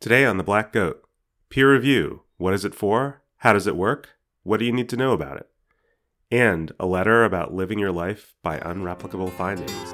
Today on The Black Goat, peer review. What is it for? How does it work? What do you need to know about it? And a letter about living your life by unreplicable findings.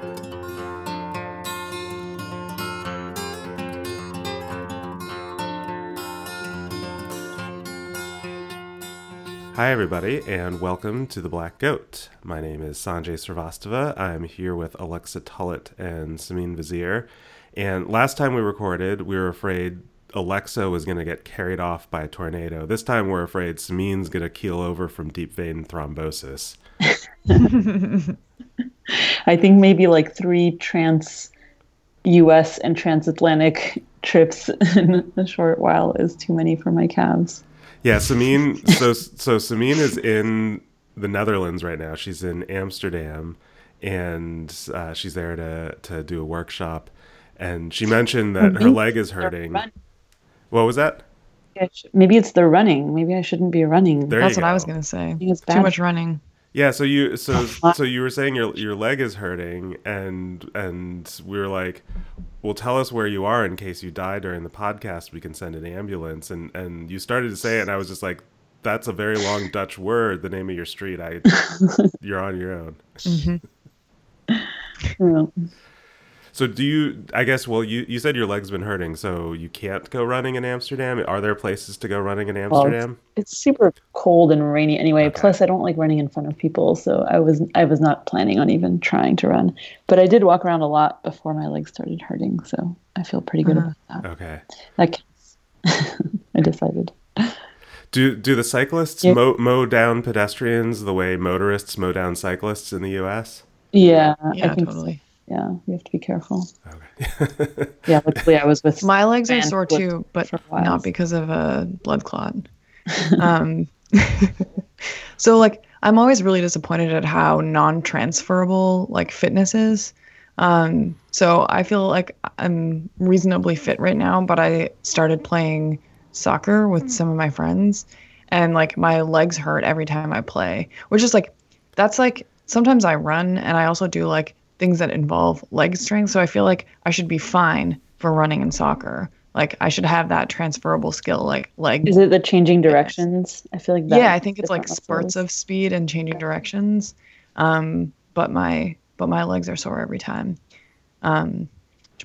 Hi, everybody, and welcome to The Black Goat. My name is Sanjay Srivastava. I'm here with Alexa Tullett and Simine Vazire. And last time we recorded, we were afraid Alexa was going to get carried off by a tornado. This time we're afraid Simine's going to keel over from deep vein thrombosis. I think maybe like three trans US and transatlantic trips in a short while is too many for my calves. Yeah, Simine. so so Simine is in the Netherlands right now. She's in Amsterdam, and uh, she's there to to do a workshop. And she mentioned that her leg is hurting. What was that? Maybe it's the running. Maybe I shouldn't be running. There That's what go. I was gonna say. Too much running. Yeah, so you so so you were saying your your leg is hurting and and we were like, well tell us where you are in case you die during the podcast, we can send an ambulance and and you started to say it and I was just like that's a very long Dutch word, the name of your street. I you're on your own. Mm-hmm. Yeah. So do you? I guess. Well, you you said your leg's been hurting, so you can't go running in Amsterdam. Are there places to go running in Amsterdam? Well, it's, it's, super cold and rainy anyway. Okay. Plus, I don't like running in front of people, so I was I was not planning on even trying to run. But I did walk around a lot before my legs started hurting, so I feel pretty good uh-huh. about that. Okay. That I decided. Do do the cyclists yeah. mow, mow down pedestrians the way motorists mow down cyclists in the U.S.? Yeah, yeah, totally. So yeah, you have to be careful. Okay. yeah, luckily I was with. My legs are sore too, but not because of a blood clot. um, so like I'm always really disappointed at how non-transferable like fitness is. Um, so I feel like I'm reasonably fit right now, but I started playing soccer with some of my friends, and like my legs hurt every time I play, which is like that's like sometimes I run and I also do like things that involve leg strength. So I feel like I should be fine for running and soccer. Like I should have that transferable skill, like leg. Is it the changing directions? I feel like yeah, I think it's like muscles. spurts of speed and changing directions. Um, but my but my legs are sore every time. Um,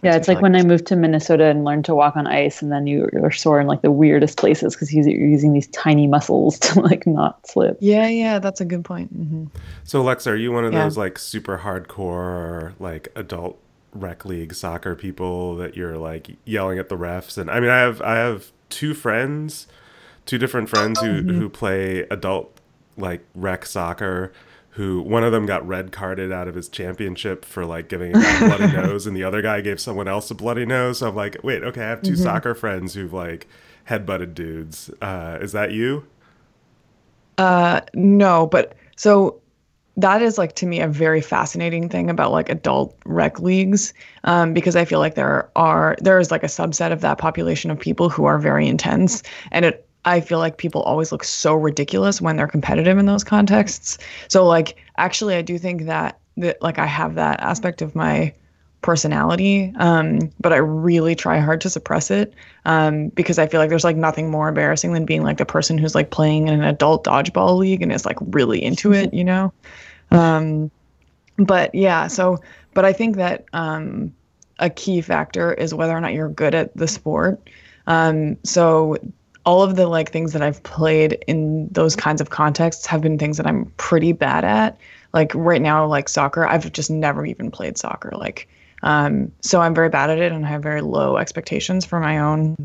yeah, it's like, like when I moved to Minnesota and learned to walk on ice, and then you are sore in like the weirdest places because you're using these tiny muscles to like not slip. Yeah, yeah, that's a good point. Mm-hmm. So, Alexa, are you one of yeah. those like super hardcore like adult rec league soccer people that you're like yelling at the refs? And I mean, I have I have two friends, two different friends who mm-hmm. who play adult like rec soccer who one of them got red carded out of his championship for like giving a guy a bloody nose, and the other guy gave someone else a bloody nose. So I'm like, wait, okay, I have 2 mm-hmm. soccer friends who've like headbutted dudes. Uh, is that you? Uh, no, but so that is like to me a very fascinating thing about like adult rec leagues um, because i feel like there are there is like a subset of that population of people who are very intense and it I feel like people always look so ridiculous when they're competitive in those contexts. So like actually I do think that that like I have that aspect of my personality um, but I really try hard to suppress it um, because I feel like there's like nothing more embarrassing than being like the person who's like playing in an adult dodgeball league and is like really into it, you know. Um, but yeah, so but I think that um, a key factor is whether or not you're good at the sport. Um, so all of the like things that I've played in those kinds of contexts have been things that I'm pretty bad at. Like right now, like soccer, I've just never even played soccer. Like, um, so I'm very bad at it and I have very low expectations for my own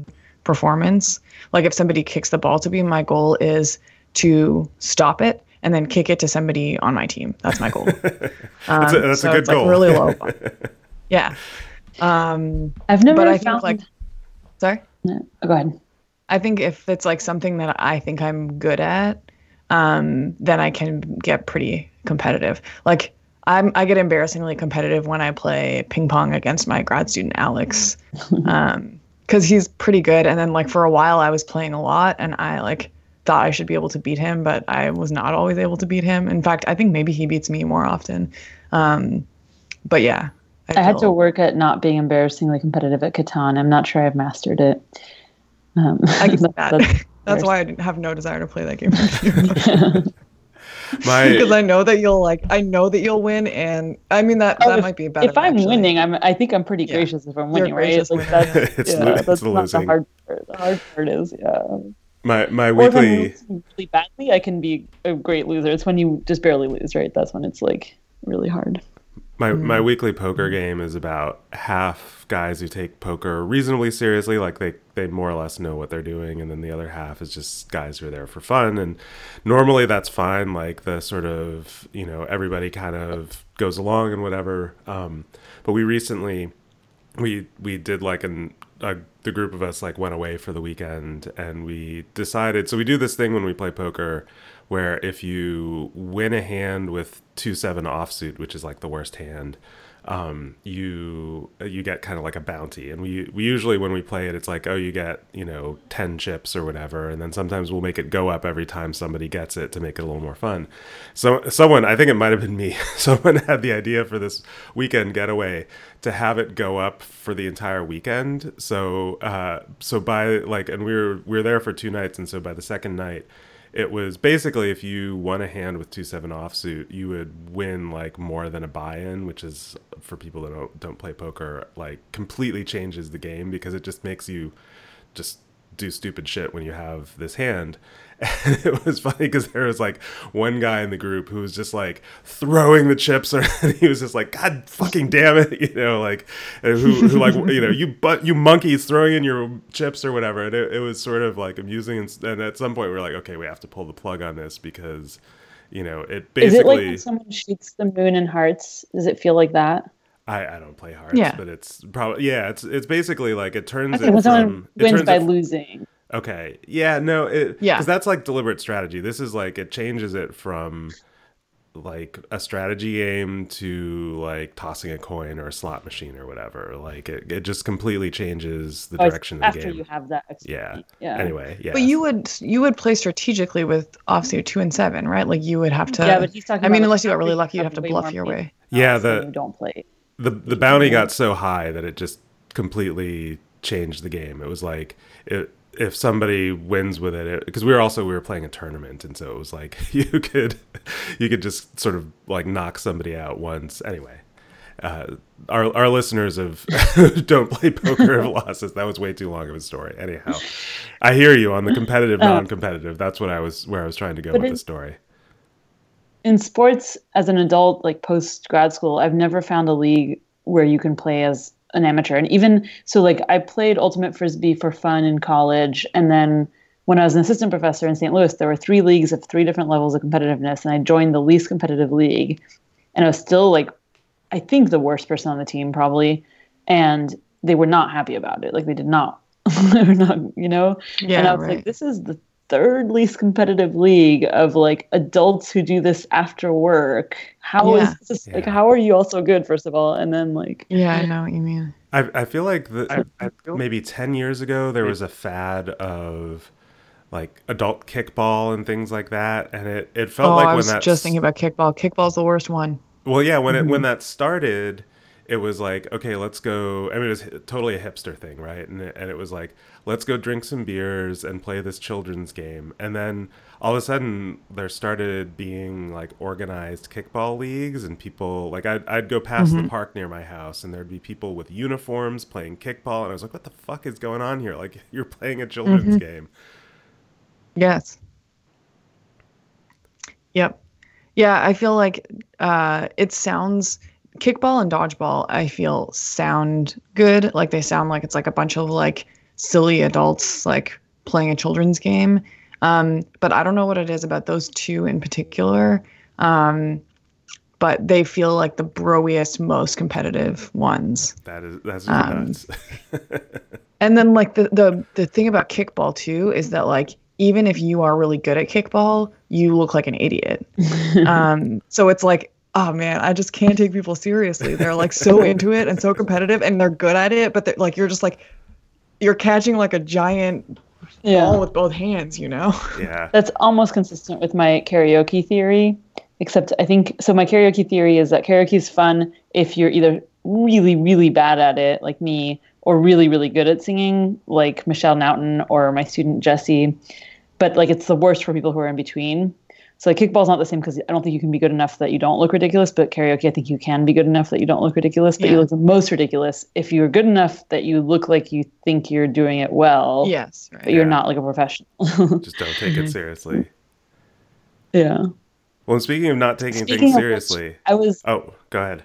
performance. Like if somebody kicks the ball to me, my goal is to stop it and then kick it to somebody on my team. That's my goal. Um, that's a, that's so a good it's goal. Like really low. yeah. Um, I've never but I found... think like, sorry. No, go ahead. I think if it's like something that I think I'm good at, um, then I can get pretty competitive. Like I'm, I get embarrassingly competitive when I play ping pong against my grad student Alex, um, because he's pretty good. And then like for a while I was playing a lot, and I like thought I should be able to beat him, but I was not always able to beat him. In fact, I think maybe he beats me more often. Um, but yeah, I, I had to work at not being embarrassingly competitive at Catan. I'm not sure I've mastered it. Um, I can see that- that. that's- That's why I have no desire to play that game with. My because I know that you'll like I know that you'll win and I mean that Oh, that if- might be better. if I'm actually. winning, I'm I think I'm pretty Yeah. gracious if I'm You're winning, right? gracious Like that's it's, yeah, lo- that's the not losing. the hard part. The hard part is yeah. my my Or if I'm weekly losing really badly, I can be a great loser. It's when you just barely lose, right? That's when it's like really hard. My my Mm-hmm. weekly poker game is about half guys who take poker reasonably seriously, like they they more or less know what they're doing, and then the other half is just guys who are there for fun. And normally that's fine, like the sort of you know everybody kind of goes along and whatever. Um, but we recently we we did like an a, the group of us like went away for the weekend and we decided so we do this thing when we play poker where if you win a hand with two seven offsuit which is like the worst hand um, you you get kind of like a bounty. And we we usually when we play it it's like oh you get you know 10 chips or whatever. And then sometimes we'll make it go up every time somebody gets it to make it a little more fun. So someone i think it might have been me someone had the idea for this weekend getaway to have it go up for the entire weekend. So uh so by like and we were we were there for two nights. And so by the second night it was basically if you won a hand with two seven offsuit, you would win like more than a buy-in, which is for people that don't don't play poker, like completely changes the game because it just makes you just do stupid shit when you have this hand. And it was funny because there was like one guy in the group who was just like throwing the chips, or he was just like, "God fucking damn it," you know, like uh, who, who like you know you but you monkeys throwing in your chips or whatever. And it, it was sort of like amusing. And, and at some point, we were like, "Okay, we have to pull the plug on this because." You know, it Is it like basically. when someone shoots the moon in hearts? Does it feel like that? I, I don't play hearts, Yeah. but it's probably yeah. It's it's basically like it turns Okay, it when someone from it wins turns by it losing. Okay. Yeah, no, it Yeah. cuz that's like deliberate strategy. This is like it changes it from like a strategy game to like tossing a coin or a slot machine or whatever. Like it, it just completely changes the Oh, it's direction of the after game. you have that. yeah. expertise. Yeah. Anyway, yeah. But you would you would play strategically with offsuit two and seven, right? Like you would have to. yeah, but he's talking. I mean, unless you got really lucky, you'd have to bluff your way. Yeah, the- you don't play. the the bounty got so high that it just completely changed the game. It was like it, if somebody wins with it, because we were also we were playing a tournament, and so it was like you could you could just sort of like knock somebody out once. Anyway, uh, our our listeners of don't play poker have lost us. That was way too long of a story. Anyhow, I hear you on the competitive, non-competitive. That's what I was where I was trying to go with it- the story. in sports as an adult like post grad school i've never found a league where you can play as an amateur. And even so like i played ultimate frisbee for fun in college. And then when i was an assistant professor in st louis there were three leagues of three different levels of competitiveness and i joined the least competitive league. And i was still like i think the worst person on the team probably. And they were not happy about it. Like they did not they were not you know? Yeah, and I was right. like, this is the third least competitive league of like adults who do this after work. How is Yeah. this like how are you all so good, first of all? And then like yeah, I know what you mean. I, I feel like the, maybe 10 years ago there was a fad of like adult kickball and things like that and it, it felt oh, like I when was that just thinking about kickball. Kickball's the worst one. well yeah when Mm-hmm. it when that started it was like okay let's go i mean it was totally a hipster thing right and it, and it was like let's go drink some beers and play this children's game and then all of a sudden there started being like organized kickball leagues and people like i'd, I'd go past Mm-hmm. the park near my house and there'd be people with uniforms playing kickball and i was like what the fuck is going on here like you're playing a children's Mm-hmm. game Yes. Yep. Yeah, I feel like uh, it sounds kickball and dodgeball. I feel sound good. Like they sound like it's like a bunch of like silly adults like playing a children's game. Um, but I don't know what it is about those two in particular. Um, but they feel like the broiest, most competitive ones. that is that's Um, nuts And then like the the the thing about kickball too is that like even if you are really good at kickball, you look like an idiot. um, so it's like, oh man, I just can't take people seriously. They're like so into it and so competitive, and they're good at it, but they're like you're just like you're catching like a giant ball with both hands, you know? yeah That's almost consistent with my karaoke theory. Except I think so my karaoke theory is that karaoke is fun if you're either really, really bad at it, like me, or really really good at singing like Michelle Naughton or my student Jesse. but like it's the worst for people who are in between so like kickball's not the same because I don't think you can be good enough that you don't look ridiculous, but karaoke I think you can be good enough that you don't look ridiculous, but yeah. you look the most ridiculous if you're good enough that you look like you think you're doing it well. Yes, right. But you're not like a professional. Just don't take it mm-hmm. seriously. Yeah. Well, speaking of not taking speaking things seriously, which, I was. Oh, go ahead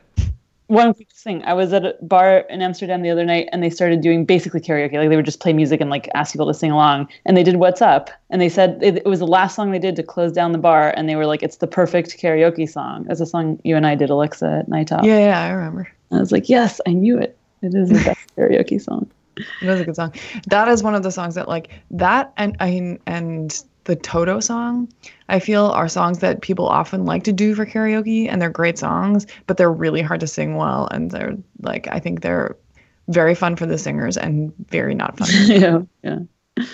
one quick thing. I was at a bar in Amsterdam the other night and they started doing basically karaoke. Like they would just play music and like ask people to sing along. And they did What's Up. And they said it, it was the last song they did to close down the bar. And they were like, it's the perfect karaoke song. As a song you and I did, Alexa, at Night Top. Yeah, yeah, I remember. I was like, yes, I knew it. It is the best karaoke song. It is a good song. That is one of the songs that like that and I and the Toto song, I feel are songs that people often like to do for karaoke and they're great songs, but they're really hard to sing well and they're like I think they're very fun for the singers and very not fun. yeah, yeah.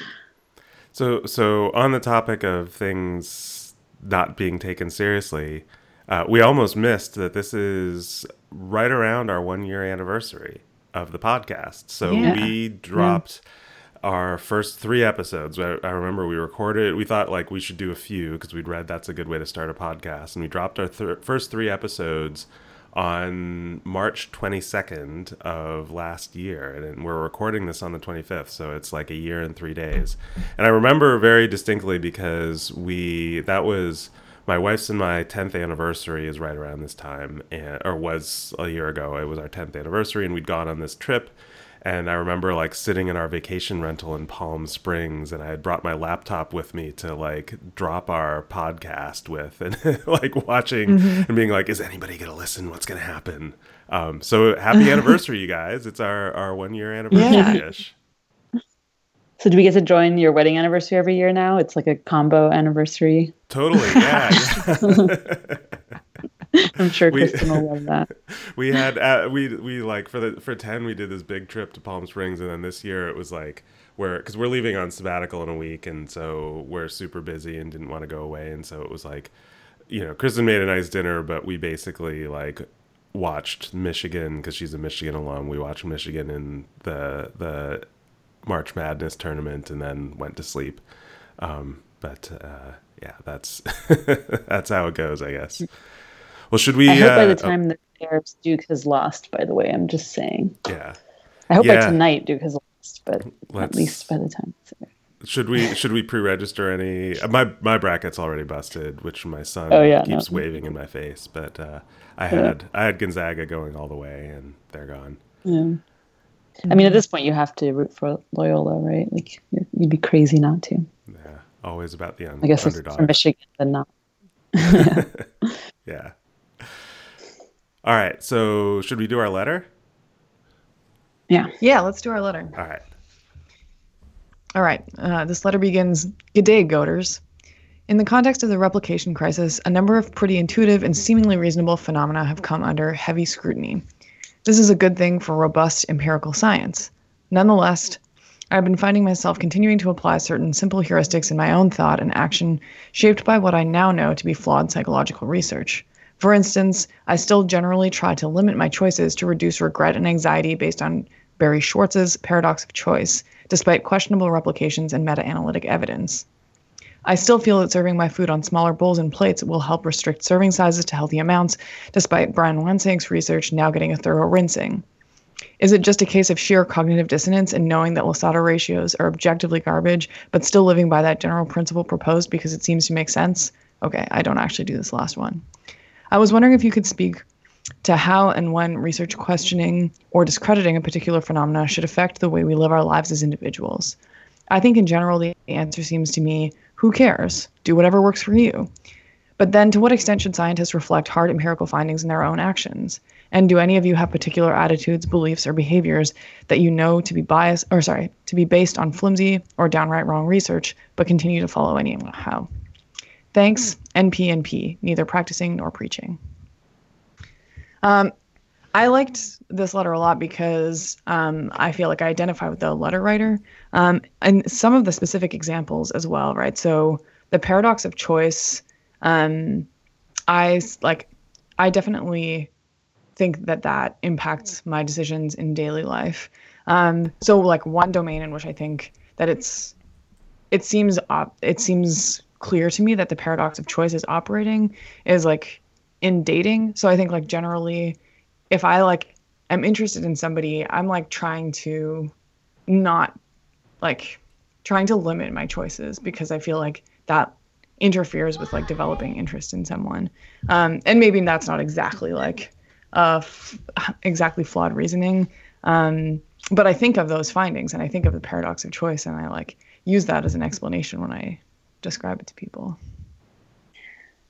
So so on the topic of things not being taken seriously, uh, we almost missed that this is right around our one year anniversary of the podcast. So yeah. we dropped yeah our first three episodes. I, I, remember we recorded. We thought like we should do a few because we'd read that's a good way to start a podcast, and we dropped our th- first three episodes on March 22nd of last year, and we're recording this on the 25th, so it's like a year and three days. And I remember very distinctly because we that was my wife's and my 10th anniversary is right around this time, and, or was a year ago. It was our 10th anniversary, and we'd gone on this trip and I remember like sitting in our vacation rental in Palm Springs, and I had brought my laptop with me to like drop our podcast with, and like watching mm-hmm. and being like, "Is anybody gonna listen? What's gonna happen?" Um, so happy anniversary, you guys! It's our our one year anniversary ish. Yeah. So do we get to join your wedding anniversary every year now? It's like a combo anniversary. Totally, yeah. yeah. I'm sure we, Kristen will love that. We had uh, we we like for the for ten we did this big trip to Palm Springs, and then this year it was like we're because we're leaving on sabbatical in a week, and so we're super busy and didn't want to go away, and so it was like, you know, Kristen made a nice dinner, but we basically like watched Michigan because she's a Michigan alum. We watched Michigan in the the March Madness tournament, and then went to sleep. Um, but uh, yeah, that's that's how it goes, I guess. Well, should we? I hope uh, by the time oh, the Bears Duke has lost. By the way, I'm just saying. Yeah. I hope yeah. by tonight Duke has lost, but Let's, at least by the time. Should we should we pre-register any? Uh, my my bracket's already busted, which my son oh, yeah, keeps no. waving in my face. But uh, I had yeah. I had Gonzaga going all the way, and they're gone. Yeah. I mean, at this point, you have to root for Loyola, right? Like, you'd be crazy not to. Yeah, always about the un- I guess underdog. for Michigan, then not. yeah. All right. So should we do our letter? Yeah. Yeah, let's do our letter. All right. All right. Uh, this letter begins Good day, goaters. In the context of the replication crisis, a number of pretty intuitive and seemingly reasonable phenomena have come under heavy scrutiny. This is a good thing for robust empirical science. Nonetheless, I've been finding myself continuing to apply certain simple heuristics in my own thought and action, shaped by what I now know to be flawed psychological research. For instance, I still generally try to limit my choices to reduce regret and anxiety based on Barry Schwartz's paradox of choice, despite questionable replications and meta analytic evidence. I still feel that serving my food on smaller bowls and plates will help restrict serving sizes to healthy amounts, despite Brian Wansink's research now getting a thorough rinsing. Is it just a case of sheer cognitive dissonance and knowing that Losada ratios are objectively garbage, but still living by that general principle proposed because it seems to make sense? Okay, I don't actually do this last one. I was wondering if you could speak to how and when research questioning or discrediting a particular phenomena should affect the way we live our lives as individuals. I think in general, the answer seems to me who cares? Do whatever works for you. But then, to what extent should scientists reflect hard empirical findings in their own actions? And do any of you have particular attitudes, beliefs, or behaviors that you know to be biased, or sorry, to be based on flimsy or downright wrong research, but continue to follow anyhow? Thanks, NPNP, neither practicing nor preaching. Um, I liked this letter a lot because um, I feel like I identify with the letter writer um, and some of the specific examples as well, right? So the paradox of choice, um, I like, I definitely think that that impacts my decisions in daily life. Um, so like one domain in which I think that it's it seems op- it seems clear to me that the paradox of choice is operating is like in dating. So I think like generally if I like am interested in somebody, I'm like trying to not like trying to limit my choices because I feel like that interferes with like developing interest in someone. Um, and maybe that's not exactly like uh, f- exactly flawed reasoning. Um, but I think of those findings and I think of the paradox of choice and I like use that as an explanation when I describe it to people.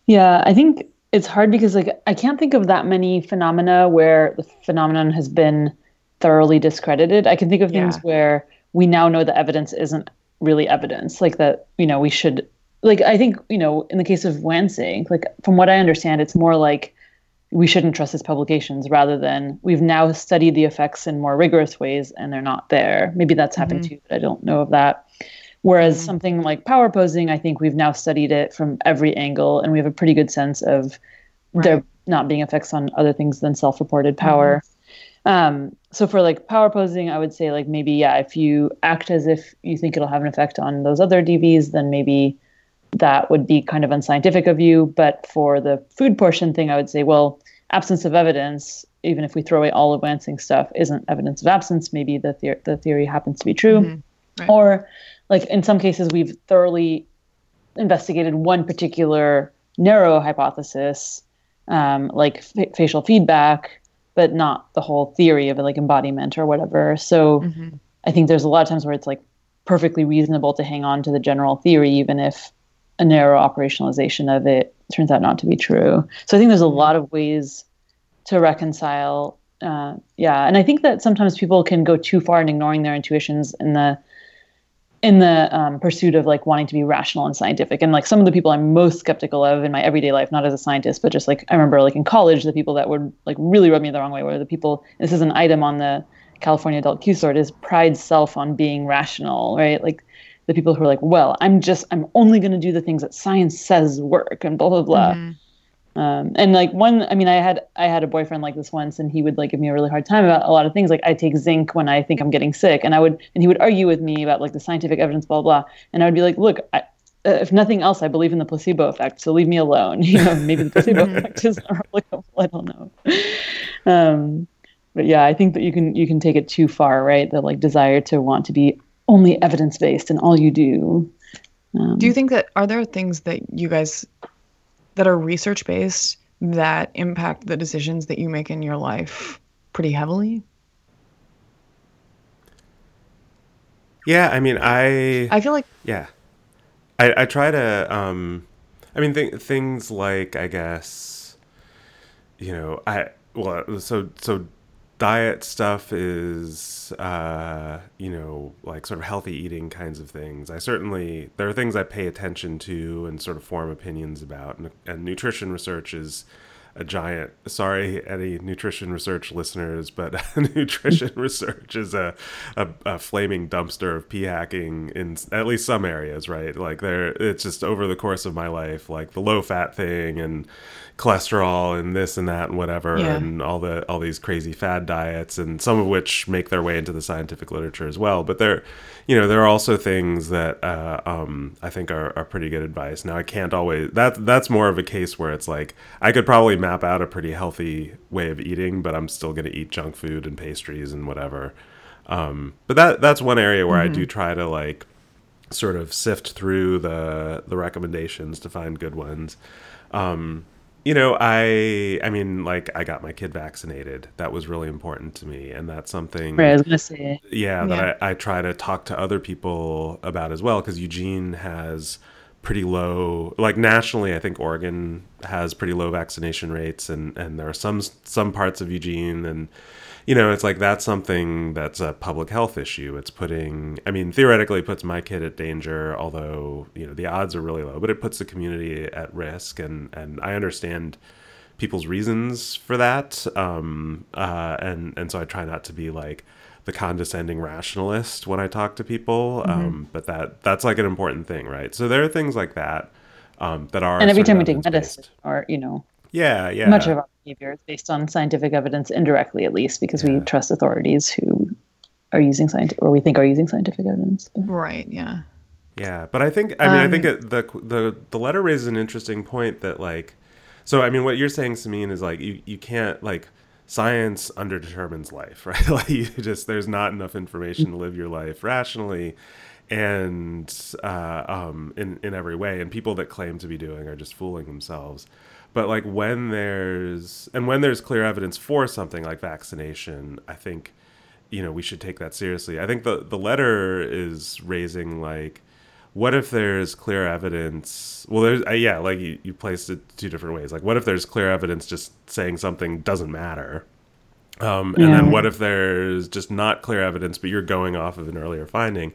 Yeah, I think it's hard because like I can't think of that many phenomena where the phenomenon has been thoroughly discredited. I can think of things yeah. where we now know the evidence isn't really evidence, like that, you know, we should like I think, you know, in the case of Wansink, like from what I understand, it's more like we shouldn't trust his publications rather than we've now studied the effects in more rigorous ways and they're not there. Maybe that's happened mm-hmm. too, but I don't know of that. Whereas mm-hmm. something like power posing, I think we've now studied it from every angle and we have a pretty good sense of right. there not being effects on other things than self reported power. Mm-hmm. Um, so for like power posing, I would say like maybe, yeah, if you act as if you think it'll have an effect on those other DVs, then maybe that would be kind of unscientific of you. But for the food portion thing, I would say, well, absence of evidence, even if we throw away all advancing stuff, isn't evidence of absence. Maybe the, the- the theory happens to be true. Mm-hmm. Right. Or like in some cases we've thoroughly investigated one particular narrow hypothesis um, like f- facial feedback but not the whole theory of it like embodiment or whatever so mm-hmm. i think there's a lot of times where it's like perfectly reasonable to hang on to the general theory even if a narrow operationalization of it turns out not to be true so i think there's a mm-hmm. lot of ways to reconcile uh, yeah and i think that sometimes people can go too far in ignoring their intuitions in the in the um, pursuit of like wanting to be rational and scientific. And like some of the people i'm most skeptical of in my everyday life not as a scientist but just like i remember like in college the people that would like really rub me the wrong way were the people this is an item on the california adult q sort is pride self on being rational right? Like the people who are like well i'm just i'm only going to do the things that science says work and blah blah blah. Mm-hmm. Um, and like one, I mean, I had I had a boyfriend like this once, and he would like give me a really hard time about a lot of things. Like I take zinc when I think I'm getting sick, and I would, and he would argue with me about like the scientific evidence, blah blah. blah. And I would be like, look, I, uh, if nothing else, I believe in the placebo effect, so leave me alone. You know, maybe the placebo effect is not replicable. I don't know. Um, but yeah, I think that you can you can take it too far, right? The like desire to want to be only evidence based in all you do. Um, do you think that are there things that you guys that are research based that impact the decisions that you make in your life pretty heavily? Yeah, I mean, I I feel like yeah, I I try to um, I mean th- things like I guess, you know, I well so so diet stuff is uh, you know like sort of healthy eating kinds of things. I certainly there are things i pay attention to and sort of form opinions about and, and nutrition research is a giant sorry any nutrition research listeners but nutrition research is a, a, a, flaming dumpster of p hacking in at least some areas right? Like there it's just over the course of my life like the low fat thing and cholesterol and this and that and whatever yeah. and all the all these crazy fad diets and some of which make their way into the scientific literature as well. But there you know there are also things that uh, um, I think are, are pretty good advice. Now I can't always that that's more of a case where it's like I could probably map out a pretty healthy way of eating but I'm still going to eat junk food and pastries and whatever um, but that that's one area where mm-hmm. I do try to like sort of sift through the the recommendations to find good ones um, you know i i mean like i got my kid vaccinated that was really important to me and that's something right, i was gonna say yeah, yeah. that I, I try to talk to other people about as well because eugene has pretty low like nationally i think oregon has pretty low vaccination rates and and there are some some parts of eugene and you know, it's like that's something that's a public health issue. It's putting, I mean, theoretically, puts my kid at danger, although you know the odds are really low. But it puts the community at risk, and and I understand people's reasons for that, um, uh, and and so I try not to be like the condescending rationalist when I talk to people. Mm-hmm. Um, but that that's like an important thing, right? So there are things like that um, that are and every time we take medicine, or you know, yeah, yeah. Much of our behavior is based on scientific evidence, indirectly at least, because yeah. we trust authorities who are using scientific or we think are using scientific evidence. But. Right. Yeah. Yeah, but I think I mean um, I think it, the the the letter raises an interesting point that like, so I mean what you're saying, Simine, is like you you can't like science underdetermines life, right? like you just there's not enough information to live your life rationally and uh, um, in in every way. And people that claim to be doing are just fooling themselves. But like when there's and when there's clear evidence for something like vaccination, I think you know we should take that seriously. I think the the letter is raising like what if there's clear evidence well there's uh, yeah like you, you placed it two different ways like what if there's clear evidence just saying something doesn't matter um, and yeah. then what if there's just not clear evidence but you're going off of an earlier finding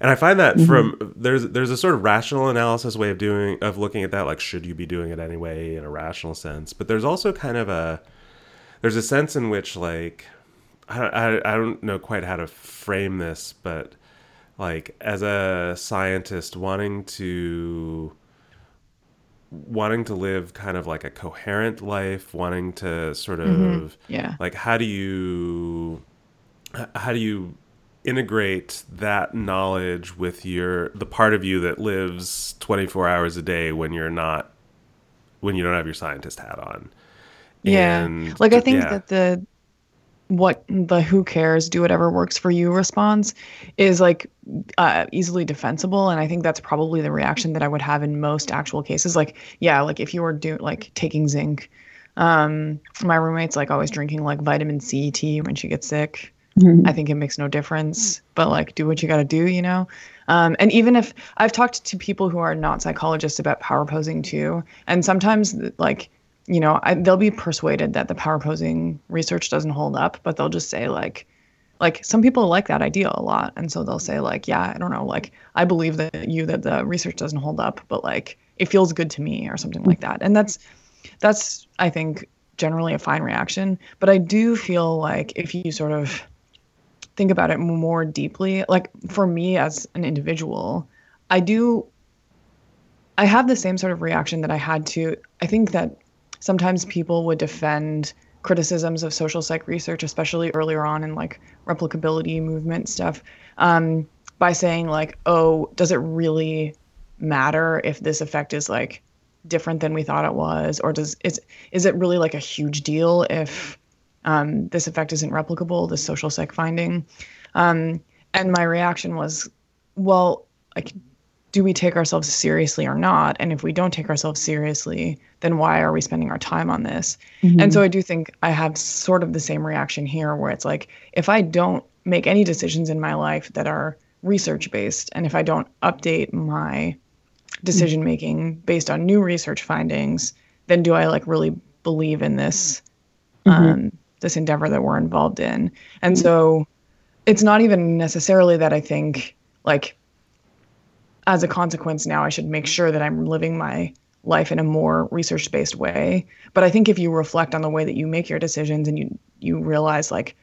and I find that mm-hmm. from there's there's a sort of rational analysis way of doing of looking at that like should you be doing it anyway in a rational sense, but there's also kind of a there's a sense in which like I I, I don't know quite how to frame this, but like as a scientist wanting to wanting to live kind of like a coherent life wanting to sort of mm-hmm. yeah like how do you how do you integrate that knowledge with your the part of you that lives 24 hours a day when you're not when you don't have your scientist hat on yeah and like i think yeah. that the what the who cares do whatever works for you response is like uh, easily defensible and i think that's probably the reaction that i would have in most actual cases like yeah like if you were doing like taking zinc um my roommate's like always drinking like vitamin c tea when she gets sick Mm-hmm. I think it makes no difference, but like do what you got to do, you know? Um, and even if I've talked to people who are not psychologists about power posing too, and sometimes like, you know, I, they'll be persuaded that the power posing research doesn't hold up, but they'll just say like, like some people like that idea a lot, and so they'll say like, yeah, I don't know, like I believe that you that the research doesn't hold up, but like it feels good to me or something like that, and that's that's I think generally a fine reaction, but I do feel like if you sort of think about it more deeply, like for me as an individual, I do I have the same sort of reaction that I had to I think that sometimes people would defend criticisms of social psych research, especially earlier on in like replicability movement stuff, um, by saying like, oh, does it really matter if this effect is like different than we thought it was, or does is is it really like a huge deal if um, this effect isn't replicable, this social psych finding. Um, and my reaction was, well, like, do we take ourselves seriously or not? And if we don't take ourselves seriously, then why are we spending our time on this? Mm-hmm. And so I do think I have sort of the same reaction here where it's like, if I don't make any decisions in my life that are research based, and if I don't update my decision making based on new research findings, then do I like really believe in this mm-hmm. um, this endeavor that we're involved in. And so it's not even necessarily that I think like as a consequence now I should make sure that I'm living my life in a more research based way. But I think if you reflect on the way that you make your decisions and you you realize like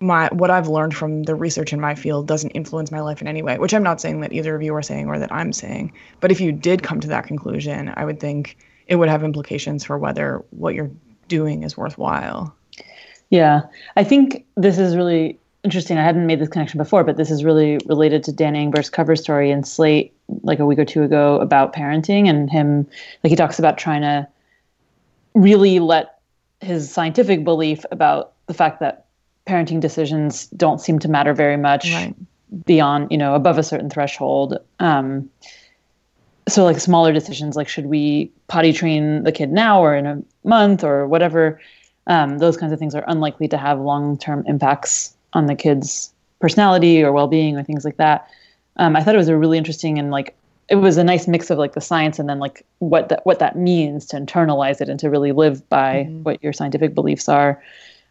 my what I've learned from the research in my field doesn't influence my life in any way, which I'm not saying that either of you are saying or that I'm saying. But if you did come to that conclusion, I would think it would have implications for whether what you're doing is worthwhile. Yeah, I think this is really interesting. I hadn't made this connection before, but this is really related to Dan Engber's cover story in Slate like a week or two ago about parenting and him like he talks about trying to really let his scientific belief about the fact that parenting decisions don't seem to matter very much right. beyond, you know, above a certain threshold. Um, so like smaller decisions like should we potty train the kid now or in a month or whatever um, those kinds of things are unlikely to have long-term impacts on the kid's personality or well-being or things like that um, i thought it was a really interesting and like it was a nice mix of like the science and then like what that what that means to internalize it and to really live by mm-hmm. what your scientific beliefs are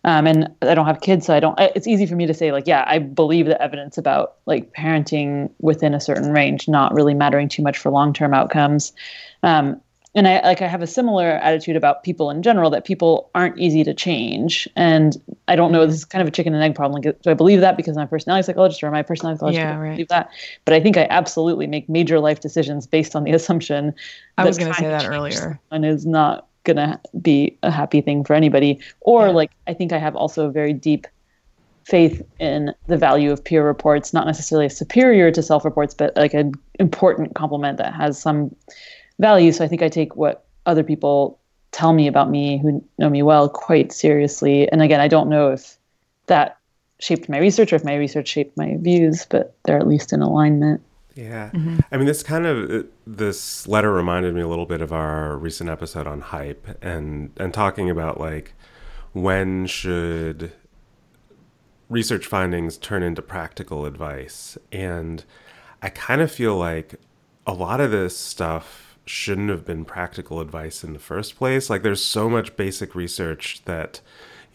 um, and I don't have kids, so I don't. It's easy for me to say like, yeah, I believe the evidence about like parenting within a certain range not really mattering too much for long term outcomes. Um, and I like I have a similar attitude about people in general that people aren't easy to change. And I don't know. This is kind of a chicken and egg problem. Like, do I believe that because I'm a personality psychologist or am I a personality psychologist? Yeah, right. believe that. But I think I absolutely make major life decisions based on the assumption. I was going to say that earlier. And is not gonna be a happy thing for anybody or yeah. like i think i have also a very deep faith in the value of peer reports, not necessarily superior to self reports, but like an important complement that has some value. So I think I take what other people tell me about me who know me well quite seriously. And again, I don't know if that shaped my research or if my research shaped my views, but they're at least in alignment. Yeah. Mm-hmm. I mean, this kind of this letter reminded me a little bit of our recent episode on hype and and talking about like when should research findings turn into practical advice. And I kind of feel like a lot of this stuff shouldn't have been practical advice in the first place. Like there's so much basic research that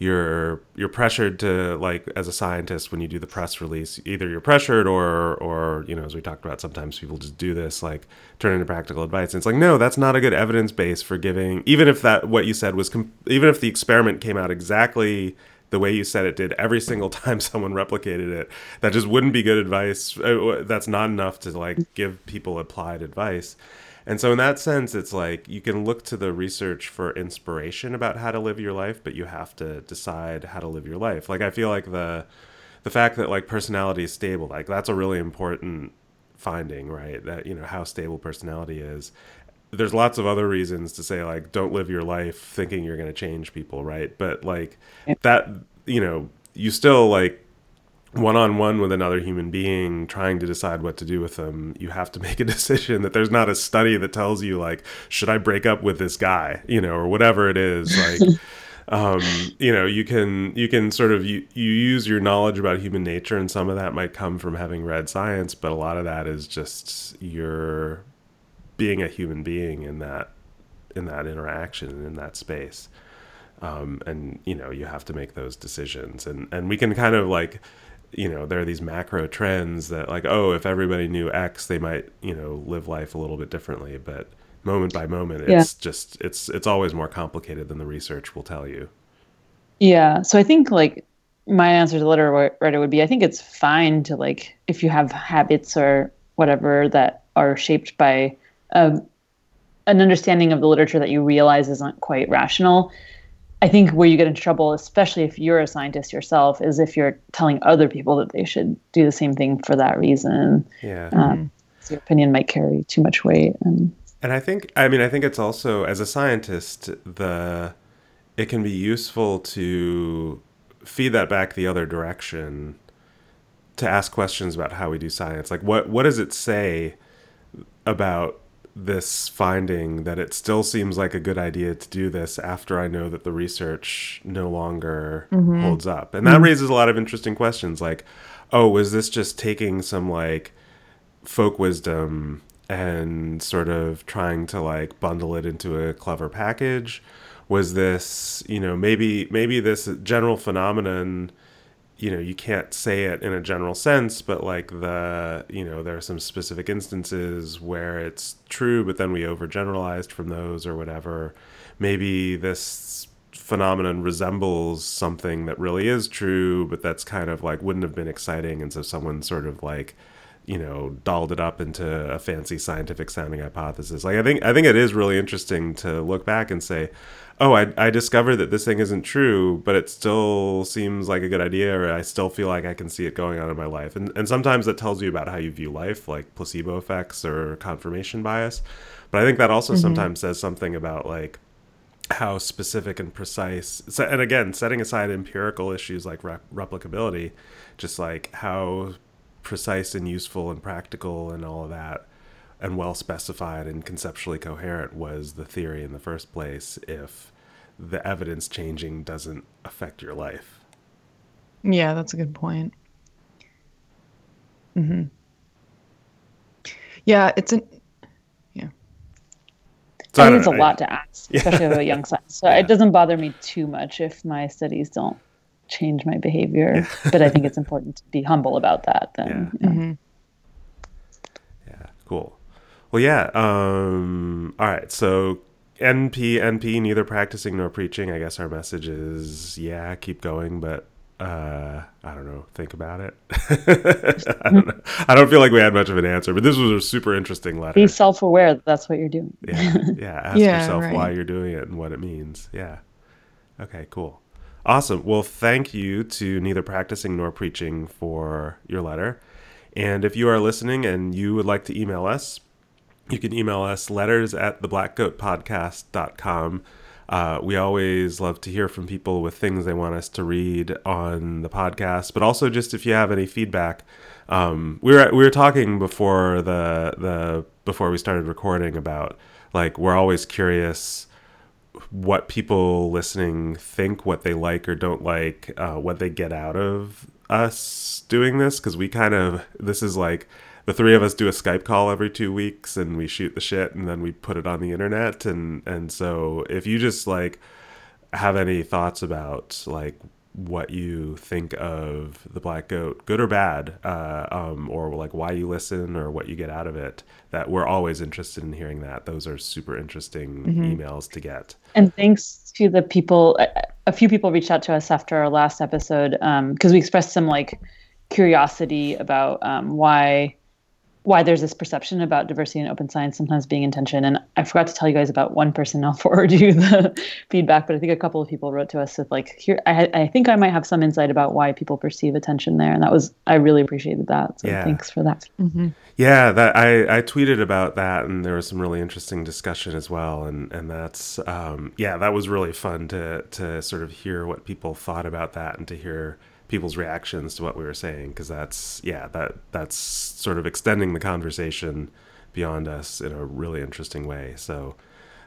you're you're pressured to like as a scientist when you do the press release either you're pressured or or you know as we talked about sometimes people just do this like turn into practical advice. And it's like no that's not a good evidence base for giving even if that what you said was even if the experiment came out exactly the way you said it did every single time someone replicated it that just wouldn't be good advice. Uh, that's not enough to like give people applied advice and so in that sense it's like you can look to the research for inspiration about how to live your life but you have to decide how to live your life. Like i feel like the the fact that like personality is stable like that's a really important finding right? That you know how stable personality is. There's lots of other reasons to say like don't live your life thinking you're going to change people right? But like that you know you still like one on one with another human being trying to decide what to do with them you have to make a decision that there's not a study that tells you like should i break up with this guy you know or whatever it is like um, you know you can you can sort of you, you use your knowledge about human nature and some of that might come from having read science but a lot of that is just your being a human being in that in that interaction in that space. Um, and you know you have to make those decisions. And and we can kind of like you know there are these macro trends that like oh if everybody knew x they might you know live life a little bit differently but moment by moment it's yeah. just it's it's always more complicated than the research will tell you yeah so i think like my answer to the letter writer would be i think it's fine to like if you have habits or whatever that are shaped by um, an understanding of the literature that you realize isn't quite rational. I think where you get into trouble, especially if you're a scientist yourself, is if you're telling other people that they should do the same thing for that reason. Yeah. Um, so your opinion might carry too much weight. And and I think, I mean, I think it's also as a scientist, the it can be useful to feed that back the other direction to ask questions about how we do science. Like, what what does it say about this finding that it still seems like a good idea to do this after I know that the research no longer mm-hmm. holds up. And that mm-hmm. raises a lot of interesting questions like, oh, was this just taking some like folk wisdom and sort of trying to like bundle it into a clever package? Was this, you know, maybe maybe this general phenomenon you know you can't say it in a general sense but like the you know there are some specific instances where it's true but then we overgeneralized from those or whatever. Maybe this phenomenon resembles something that really is true but that's kind of like wouldn't have been exciting. And so someone sort of like you know dolled it up into a fancy scientific sounding hypothesis. Like i think i think it is really interesting to look back and say oh, I, I discovered that this thing isn't true, but it still seems like a good idea, or I still feel like I can see it going on in my life. And, and sometimes that tells you about how you view life, like placebo effects or confirmation bias. But I think that also mm-hmm. sometimes says something about like how specific and precise, so, and again, setting aside empirical issues like re- replicability, just like how precise and useful and practical and all of that and well specified and conceptually coherent was the theory in the first place if the evidence changing doesn't affect your life. Yeah, that's a good point. Mhm. Yeah, it's an yeah. So I think it's a lot to ask, especially yeah. a young science. So yeah. it doesn't bother me too much if my studies don't change my behavior, yeah. but I think it's important to be humble about that. Then, yeah. Mm-hmm. yeah, cool. Well, yeah. Um, all right. So NP, NP, neither practicing nor preaching. I guess our message is, yeah, keep going, but uh, I don't know. Think about it. I don't know. I don't feel like we had much of an answer, but this was a super interesting letter. Be self-aware. That that's what you're doing. yeah, yeah. Ask yeah, yourself right. why you're doing it and what it means. Yeah. Okay. Cool. Awesome. Well, thank you to Neither Practicing Nor Preaching for your letter. And if you are listening and you would like to email us, you can email us letters at theblackgoatpodcast.com. Uh, we always love to hear from people with things they want us to read on the podcast, but also just if you have any feedback. Um, we were we were talking before the the before we started recording about like we're always curious what people listening think, what they like or don't like, uh, what they get out of us doing this because we kind of this is like the three of us do a Skype call every two weeks and we shoot the shit and then we put it on the internet. And and so if you just like have any thoughts about like what you think of the black goat good or bad uh, um, or like why you listen or what you get out of it that we're always interested in hearing that. Those are super interesting mm-hmm. emails to get. And thanks to the people a few people reached out to us after our last episode because um, we expressed some like curiosity about um, why why there's this perception about diversity and open science sometimes being in tension. And I forgot to tell you guys about one person. I'll forward you the feedback, but I think a couple of people wrote to us with like, here, I, I think I might have some insight about why people perceive attention there. And that was, I really appreciated that. So yeah. thanks for that. Mm-hmm. Yeah, that I, I tweeted about that and there was some really interesting discussion as well. And, and that's, um, yeah, that was really fun to, to sort of hear what people thought about that and to hear, people's reactions to what we were saying because that's yeah that that's sort of extending the conversation beyond us in a really interesting way. So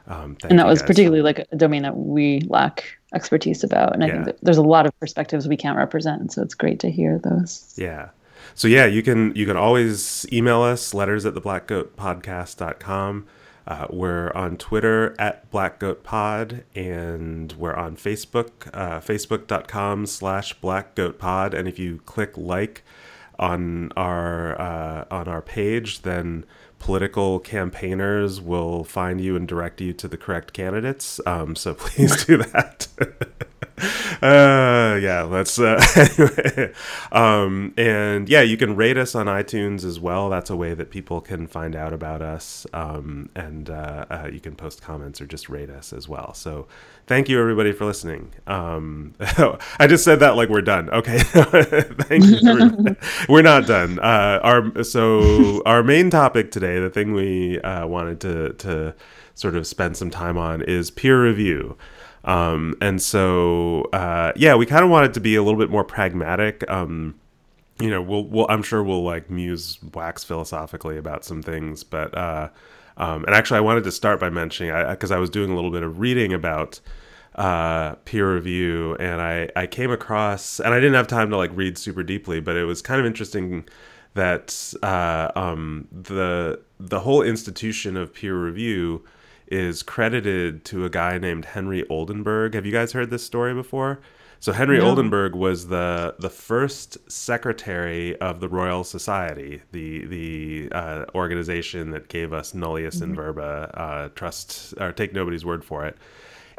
um, and that was particularly like a domain that we lack expertise about and i yeah. think there's a lot of perspectives we can't represent so it's great to hear those. Yeah. So yeah you can you can always email us letters at the blackgoatpodcast.com uh, we're on Twitter at Black Goat Pod, and we're on Facebook, uh, facebook.com slash Black Goat Pod. And if you click like on our uh, on our page, then political campaigners will find you and direct you to the correct candidates. Um, so please do that. uh, yeah, let's. Uh, anyway. um, and yeah, you can rate us on iTunes as well. That's a way that people can find out about us. Um, and uh, uh, you can post comments or just rate us as well. So thank you everybody for listening. Um, I just said that like we're done. Okay, thank you. we're not done. Uh, our so our main topic today, the thing we uh, wanted to to sort of spend some time on, is peer review. Um, and so, uh, yeah, we kind of wanted to be a little bit more pragmatic. Um, you know, we'll, we'll, I'm sure we'll like muse wax philosophically about some things, but, uh, um, and actually I wanted to start by mentioning, I, I, was doing a little bit of reading about, uh, peer review and I, I came across, and I didn't have time to like read super deeply, but it was kind of interesting that, uh, um, the, the whole institution of peer review, is credited to a guy named Henry Oldenburg. Have you guys heard this story before? So Henry no. Oldenburg was the the first secretary of the Royal Society, the the uh, organization that gave us Nullius mm-hmm. in Verba, uh, trust or take nobody's word for it.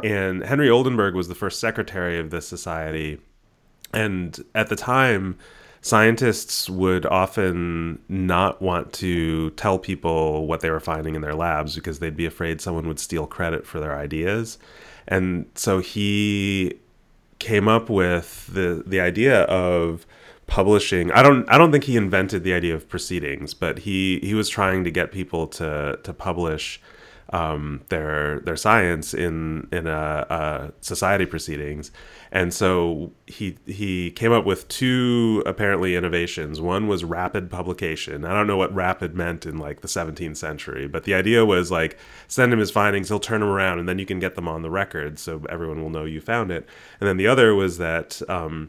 And Henry Oldenburg was the first secretary of this society, and at the time, scientists would often not want to tell people what they were finding in their labs because they'd be afraid someone would steal credit for their ideas. And so he came up with the the idea of publishing I don't I don't think he invented the idea of proceedings, but he he was trying to get people to to publish um, their their science in in a, a, society proceedings, and so he he came up with two apparently innovations. One was rapid publication. I don't know what rapid meant in like the 17th century, but the idea was like send him his findings, he'll turn them around, and then you can get them on the record, so everyone will know you found it. And then the other was that um,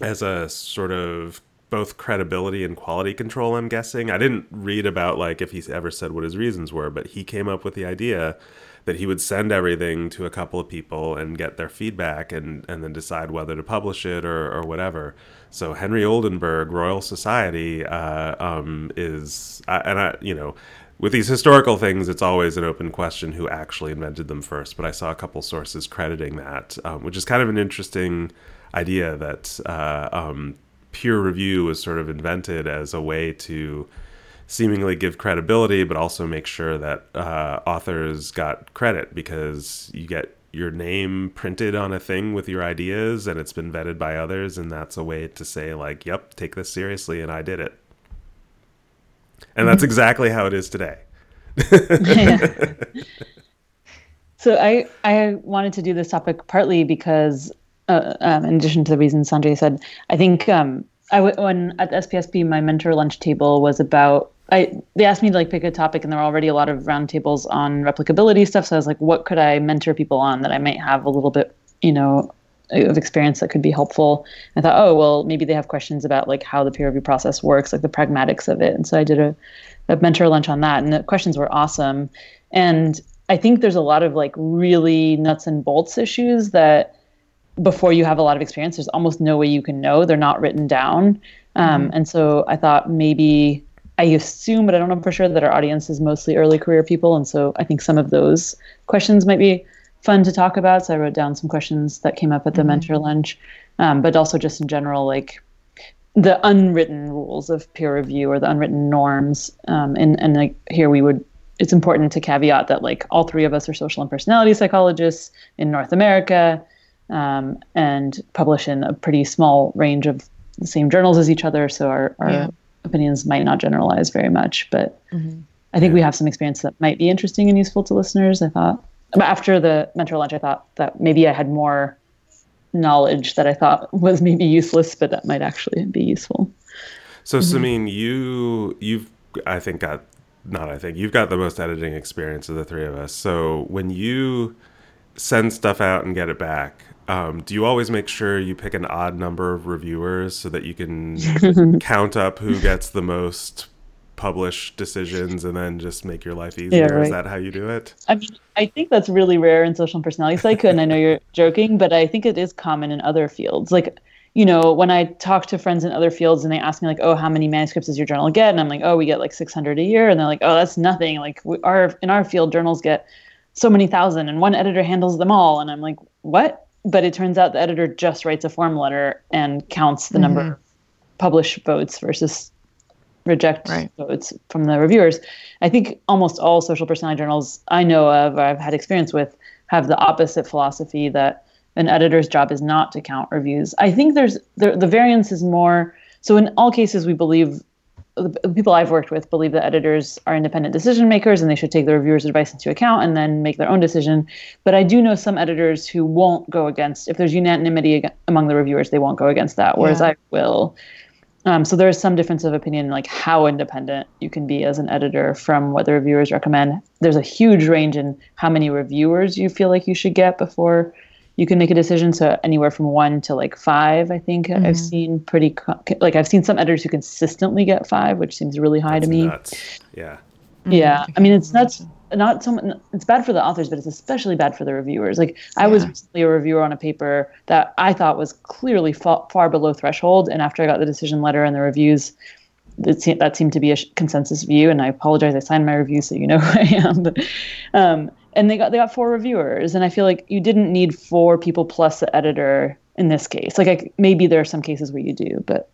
as a sort of both credibility and quality control i'm guessing i didn't read about like if he's ever said what his reasons were but he came up with the idea that he would send everything to a couple of people and get their feedback and, and then decide whether to publish it or, or whatever. So Henry Oldenburg, Royal Society, uh, um, is, uh, and I, you know, with these historical things, it's always an open question who actually invented them first. But I saw a couple sources crediting that, um, which is kind of an interesting idea that uh, um, peer review was sort of invented as a way to seemingly give credibility, but also make sure that uh, authors got credit because you get your name printed on a thing with your ideas and it's been vetted by others and that's a way to say like yep take this seriously and i did it. And that's exactly how it is today. So i i wanted to do this topic partly because uh, um, in addition to the reasons sanjay said i think um, I w- when at SPSP, my mentor lunch table was about I they asked me to like pick a topic and there were already a lot of roundtables on replicability stuff. So I was like, what could I mentor people on that I might have a little bit, you know, of experience that could be helpful. I thought, oh well, maybe they have questions about like how the peer review process works, like the pragmatics of it. And so I did a, a mentor lunch on that, and the questions were awesome. And I think there's a lot of like really nuts and bolts issues that before you have a lot of experience, there's almost no way you can know. They're not written down. Um, mm-hmm. And so I thought maybe I assume, but I don't know for sure, that our audience is mostly early career people. And so I think some of those questions might be fun to talk about. So I wrote down some questions that came up at the mm-hmm. mentor lunch, um, but also just in general, like the unwritten rules of peer review or the unwritten norms. Um, and and like here we would, it's important to caveat that like all three of us are social and personality psychologists in North America um, and publish in a pretty small range of the same journals as each other. So our, our yeah opinions might not generalize very much, but mm-hmm. I think yeah. we have some experience that might be interesting and useful to listeners. I thought after the mentor lunch, I thought that maybe I had more knowledge that I thought was maybe useless, but that might actually be useful. So, mm-hmm. Simine, you you've I think got not I think you've got the most editing experience of the three of us. So when you send stuff out and get it back, um, do you always make sure you pick an odd number of reviewers so that you can count up who gets the most published decisions and then just make your life easier? Yeah, right. Is that how you do it? I mean, I think that's really rare in social and personality psych, and I know you're joking, but I think it is common in other fields. Like, you know, when I talk to friends in other fields and they ask me like, "Oh, how many manuscripts does your journal get?" and I'm like, "Oh, we get like 600 a year," and they're like, "Oh, that's nothing." Like, we, our in our field, journals get so many thousand, and one editor handles them all, and I'm like, "What?" But it turns out the editor just writes a form letter and counts the mm-hmm. number of published votes versus reject right. votes from the reviewers. I think almost all social personality journals I know of, or I've had experience with, have the opposite philosophy that an editor's job is not to count reviews. I think there's the, the variance is more so in all cases we believe the people I've worked with believe that editors are independent decision makers and they should take the reviewer's advice into account and then make their own decision. But I do know some editors who won't go against, if there's unanimity among the reviewers, they won't go against that, whereas yeah. I will. Um, so there's some difference of opinion, like how independent you can be as an editor from what the reviewers recommend. There's a huge range in how many reviewers you feel like you should get before you can make a decision. So anywhere from one to like five, I think mm-hmm. I've seen pretty like I've seen some editors who consistently get five, which seems really high That's to me. Nuts. Yeah. Yeah, mm-hmm. I mean it's not not so it's bad for the authors, but it's especially bad for the reviewers. Like I was recently a reviewer on a paper that I thought was clearly fa- far below threshold, and after I got the decision letter and the reviews, it that seemed to be a consensus view. And I apologize, I signed my review so you know who I am. But, um, and they got they got four reviewers. And i feel like you didn't need four people plus the editor in this case. Like I, maybe there are some cases where you do but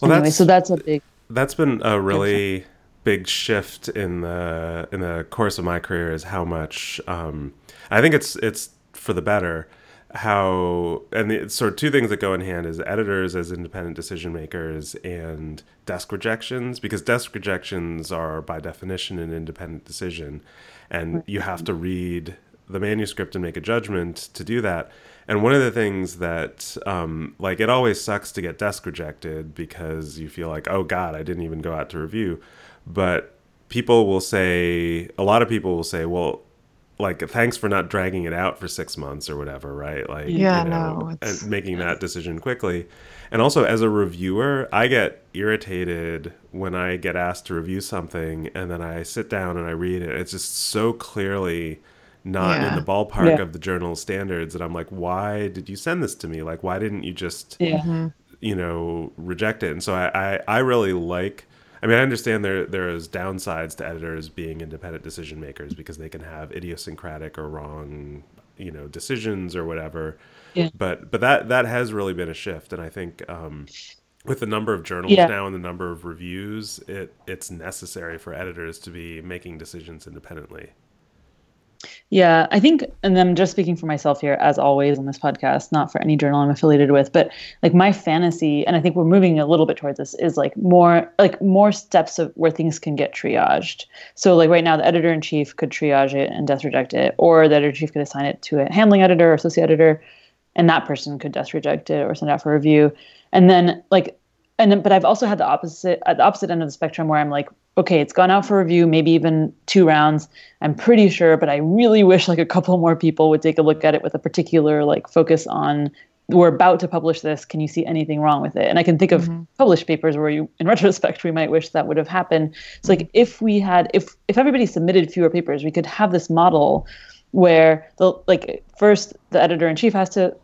well, anyway that's, so that's a big that's been a really big shift in the in the course of my career is how much um, i think it's it's for the better how and the sort of two things that go in hand is editors as independent decision makers and desk rejections because desk rejections are by definition an independent decision and you have to read the manuscript and make a judgment to do that. And one of the things that, um, like, it always sucks to get desk rejected because you feel like, oh God, I didn't even go out to review. But people will say, a lot of people will say, well, like, thanks for not dragging it out for six months or whatever, right? Like, yeah, you know, no, and making that decision quickly. And also, as a reviewer, I get irritated when I get asked to review something and then I sit down and I read it. It's just so clearly not yeah. in the ballpark yeah. of the journal standards that I'm like, why did you send this to me? Like, why didn't you just, yeah. Mm-hmm. you know, reject it? And so I, I, I really like. I mean, I understand there there is downsides to editors being independent decision makers because they can have idiosyncratic or wrong, you know, decisions or whatever. Yeah. But but that that has really been a shift, and I think um, with the number of journals yeah. now and the number of reviews, it it's necessary for editors to be making decisions independently. Yeah, I think, and I'm just speaking for myself here, as always on this podcast, not for any journal I'm affiliated with, but like my fantasy, and I think we're moving a little bit towards this, is like more like more steps of where things can get triaged. So like right now, the editor in chief could triage it and desk reject it, or the editor in chief could assign it to a handling editor or associate editor, and that person could desk reject it or send it out for review. And then like and then, but I've also had the opposite at the opposite end of the spectrum where I'm like, okay, it's gone out for review, maybe even two rounds. I'm pretty sure, but I really wish like a couple more people would take a look at it with a particular like focus on we're about to publish this. Can you see anything wrong with it? And I can think of mm-hmm. published papers where you, in retrospect, we might wish that would have happened. So like if we had, if if everybody submitted fewer papers, we could have this model where the like first the editor in chief has to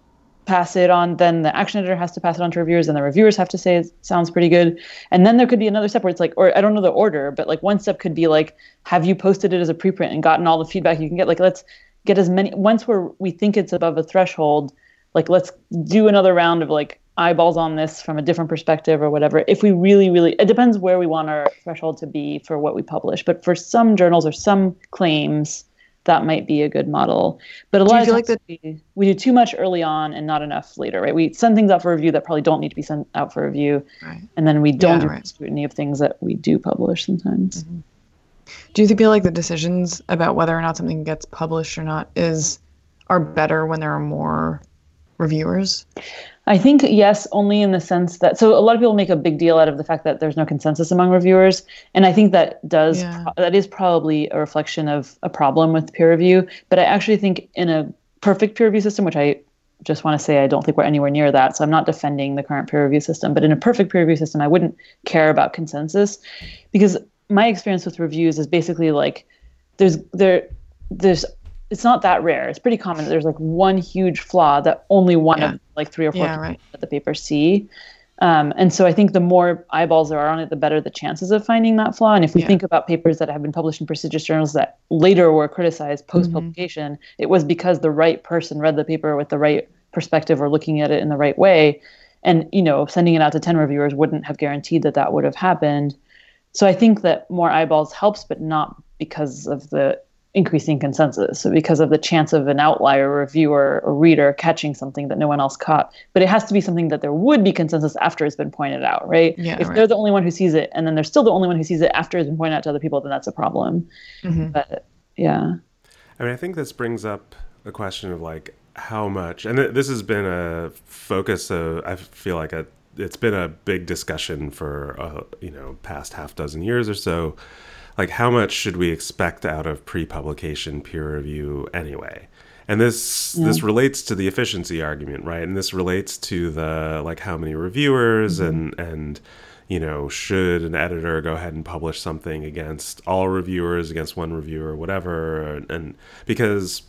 pass it on, then the action editor has to pass it on to reviewers, and the reviewers have to say it sounds pretty good. And then there could be another step where it's like, or I don't know the order, but like one step could be like, have you posted it as a preprint and gotten all the feedback you can get? Like, let's get as many. Once we're we think it's above a threshold, like let's do another round of like eyeballs on this from a different perspective or whatever. If we really, really, it depends where we want our threshold to be for what we publish. But for some journals or some claims that might be a good model. But a do lot of times like that we, we, do too much early on and not enough later, right? We send things out for review that probably don't need to be sent out for review, right. and then we don't yeah, do right. scrutiny of things that we do publish sometimes. Mm-hmm. Do you feel like the decisions about whether or not something gets published or not is are better when there are more reviewers? I think yes, only in the sense that so a lot of people make a big deal out of the fact that there's no consensus among reviewers, and I think that does yeah. that is probably a reflection of a problem with peer review. But I actually think in a perfect peer review system, which I just want to say I don't think we're anywhere near that, so I'm not defending the current peer review system. But in a perfect peer review system, I wouldn't care about consensus because my experience with reviews is basically like there's there there's it's not that rare. It's pretty common that there's like one huge flaw that only one yeah. of like three or four yeah, people right. at the paper see. Um, and so I think the more eyeballs there are on it, the better the chances of finding that flaw. And if we yeah. think about papers that have been published in prestigious journals that later were criticized post publication, mm-hmm. it was because the right person read the paper with the right perspective or looking at it in the right way. And you know, sending it out to ten reviewers wouldn't have guaranteed that that would have happened. So I think that more eyeballs helps, but not because of the increasing consensus so because of the chance of an outlier reviewer or reader catching something that no one else caught. But it has to be something that there would be consensus after it's been pointed out right? Yeah, if right. they're the only one who sees it and then they're still the only one who sees it after it's been pointed out to other people then that's a problem. Mm-hmm. but yeah. I mean i think this brings up the question of like how much and this has been a focus of i feel like a it's been a big discussion for uh, you know past half dozen years or so like how much should we expect out of pre-publication peer review anyway? And this yeah. this relates to the efficiency argument, right? And this relates to the like how many reviewers mm-hmm. and and you know, should an editor go ahead and publish something against all reviewers, against one reviewer, whatever, and, and because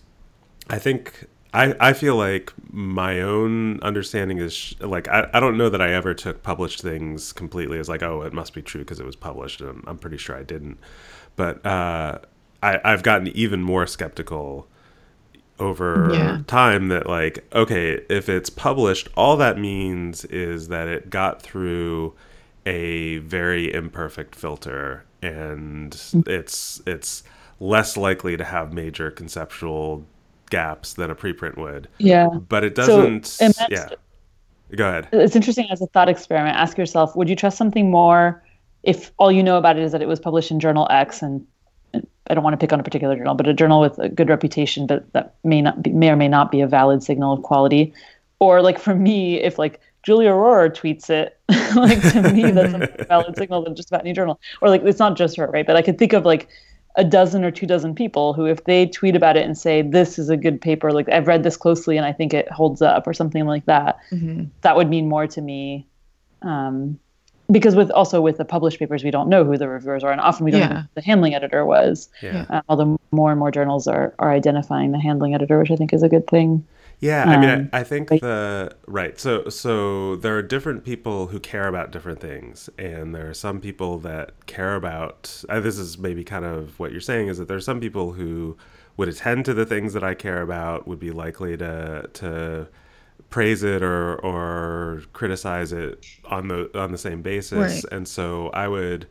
I think I, I feel like my own understanding is like I, I don't know that I ever took published things completely as like oh it must be true because it was published and I'm, I'm pretty sure I didn't but uh, I, I've gotten even more skeptical over yeah. time that like okay if it's published all that means is that it got through a very imperfect filter and mm. it's it's less likely to have major conceptual gaps than a preprint would. Yeah. But it doesn't. So, yeah. Go ahead. It's interesting as a thought experiment. Ask yourself: Would you trust something more if all you know about it is that it was published in Journal X and I don't want to pick on a particular journal, but a journal with a good reputation, but that may not be, may or may not be a valid signal of quality. Or like for me, if like Julia Rohrer tweets it, like to me that's a valid signal than just about any journal. Or like it's not just her, right? But I could think of like a dozen or two dozen people who, if they tweet about it and say, this is a good paper, like I've read this closely and I think it holds up or something like that, mm-hmm. that would mean more to me. Um, because with also with the published papers, we don't know who the reviewers are, and often we don't yeah. know who the handling editor was. Yeah. Uh, although more and more journals are, are identifying the handling editor, which I think is a good thing. Yeah, I mean, um, I, I, think the right. So, so there are different people who care about different things, and there are some people that care about. Uh, this is maybe kind of what you're saying is that there are some people who would attend to the things that I care about, would be likely to to praise it or or criticize it on the on the same basis, right. and so I would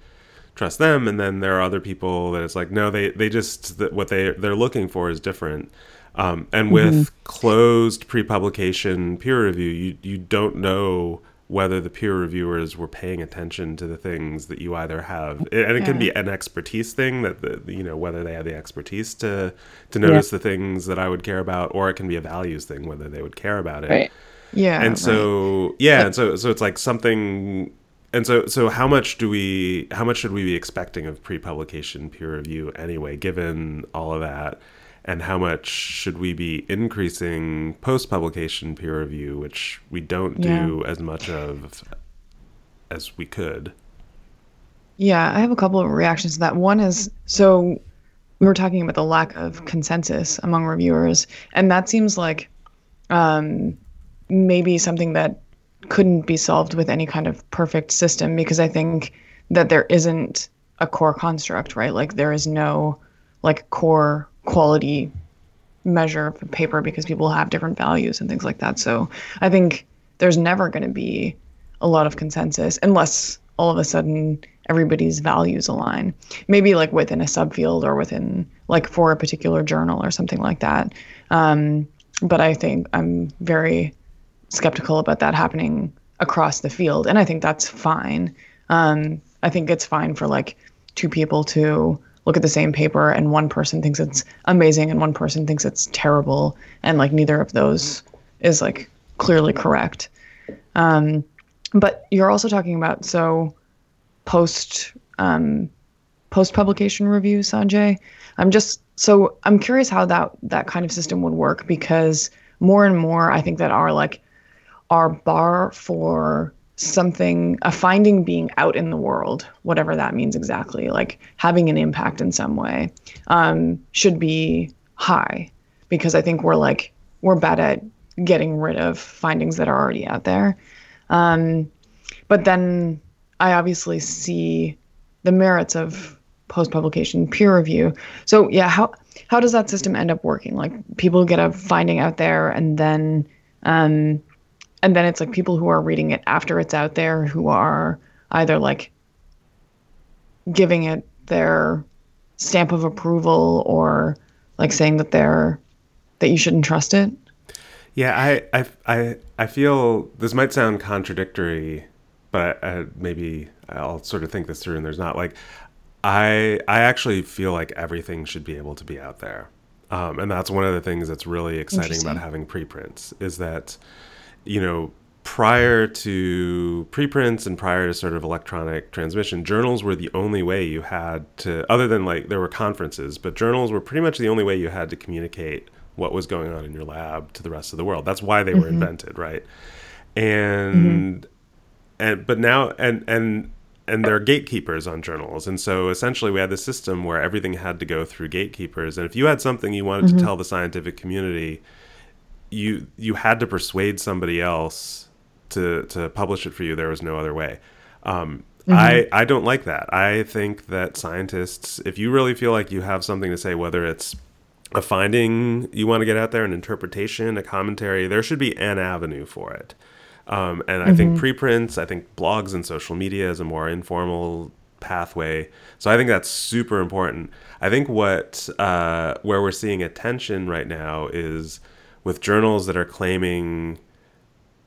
trust them and then there are other people that it's like no they they just what they they're looking for is different um, and with mm-hmm. closed pre-publication peer review you you don't know whether the peer reviewers were paying attention to the things that you either have and it yeah. can be an expertise thing that the, you know whether they have the expertise to to notice yeah. the things that I would care about or it can be a values thing whether they would care about it right. yeah and so right. yeah and so so it's like something and so so how much do we how much should we be expecting of pre-publication peer review anyway given all of that and how much should we be increasing post publication peer review, which we don't yeah. do as much of as we could? Yeah, I have a couple of reactions to that. One is so we were talking about the lack of consensus among reviewers, and that seems like um, maybe something that couldn't be solved with any kind of perfect system because I think that there isn't a core construct, right? Like there is no like core quality measure of paper because people have different values and things like that. So I think there's never going to be a lot of consensus unless all of a sudden everybody's values align. Maybe like within a subfield or within like for a particular journal or something like that. Um, but I think I'm very skeptical about that happening across the field, and I think that's fine. Um, I think it's fine for like two people to look at the same paper and one person thinks it's amazing and one person thinks it's terrible. And like neither of those is like clearly correct. Um, but you're also talking about so post um, post publication review sanjay. I'm just so i'm curious how that that kind of system would work because more and more i think that our like our bar for something a finding being out in the world whatever that means exactly like having an impact in some way um, should be high. Because i think we're like we're bad at getting rid of findings that are already out there. Um, but then i obviously see the merits of post publication peer review. So yeah how how does that system end up working? Like people get a finding out there and then um, and then it's like people who are reading it after it's out there who are either like giving it their stamp of approval or like saying that they're that you shouldn't trust it. Yeah i i i, I feel this might sound contradictory but uh, maybe i'll sort of think this through and there's not like i i actually feel like everything should be able to be out there. Um, and that's one of the things that's really exciting about having preprints is that you know, prior to preprints and prior to sort of electronic transmission, journals were the only way you had to, other than like there were conferences, but journals were pretty much the only way you had to communicate what was going on in your lab to the rest of the world. That's why they mm-hmm. were invented, right? And mm-hmm. and but now and and and there are gatekeepers on journals, and so essentially we had this system where everything had to go through gatekeepers, and if you had something you wanted mm-hmm. to tell the scientific community you you had to persuade somebody else to to publish it for you. There was no other way. Um, mm-hmm. I I don't like that. I think that scientists, if you really feel like you have something to say, whether it's a finding you want to get out there, an interpretation, a commentary, there should be an avenue for it. Um, and I mm-hmm. think preprints, I think blogs and social media is a more informal pathway. So I think that's super important. I think what uh, where we're seeing attention right now is with journals that are claiming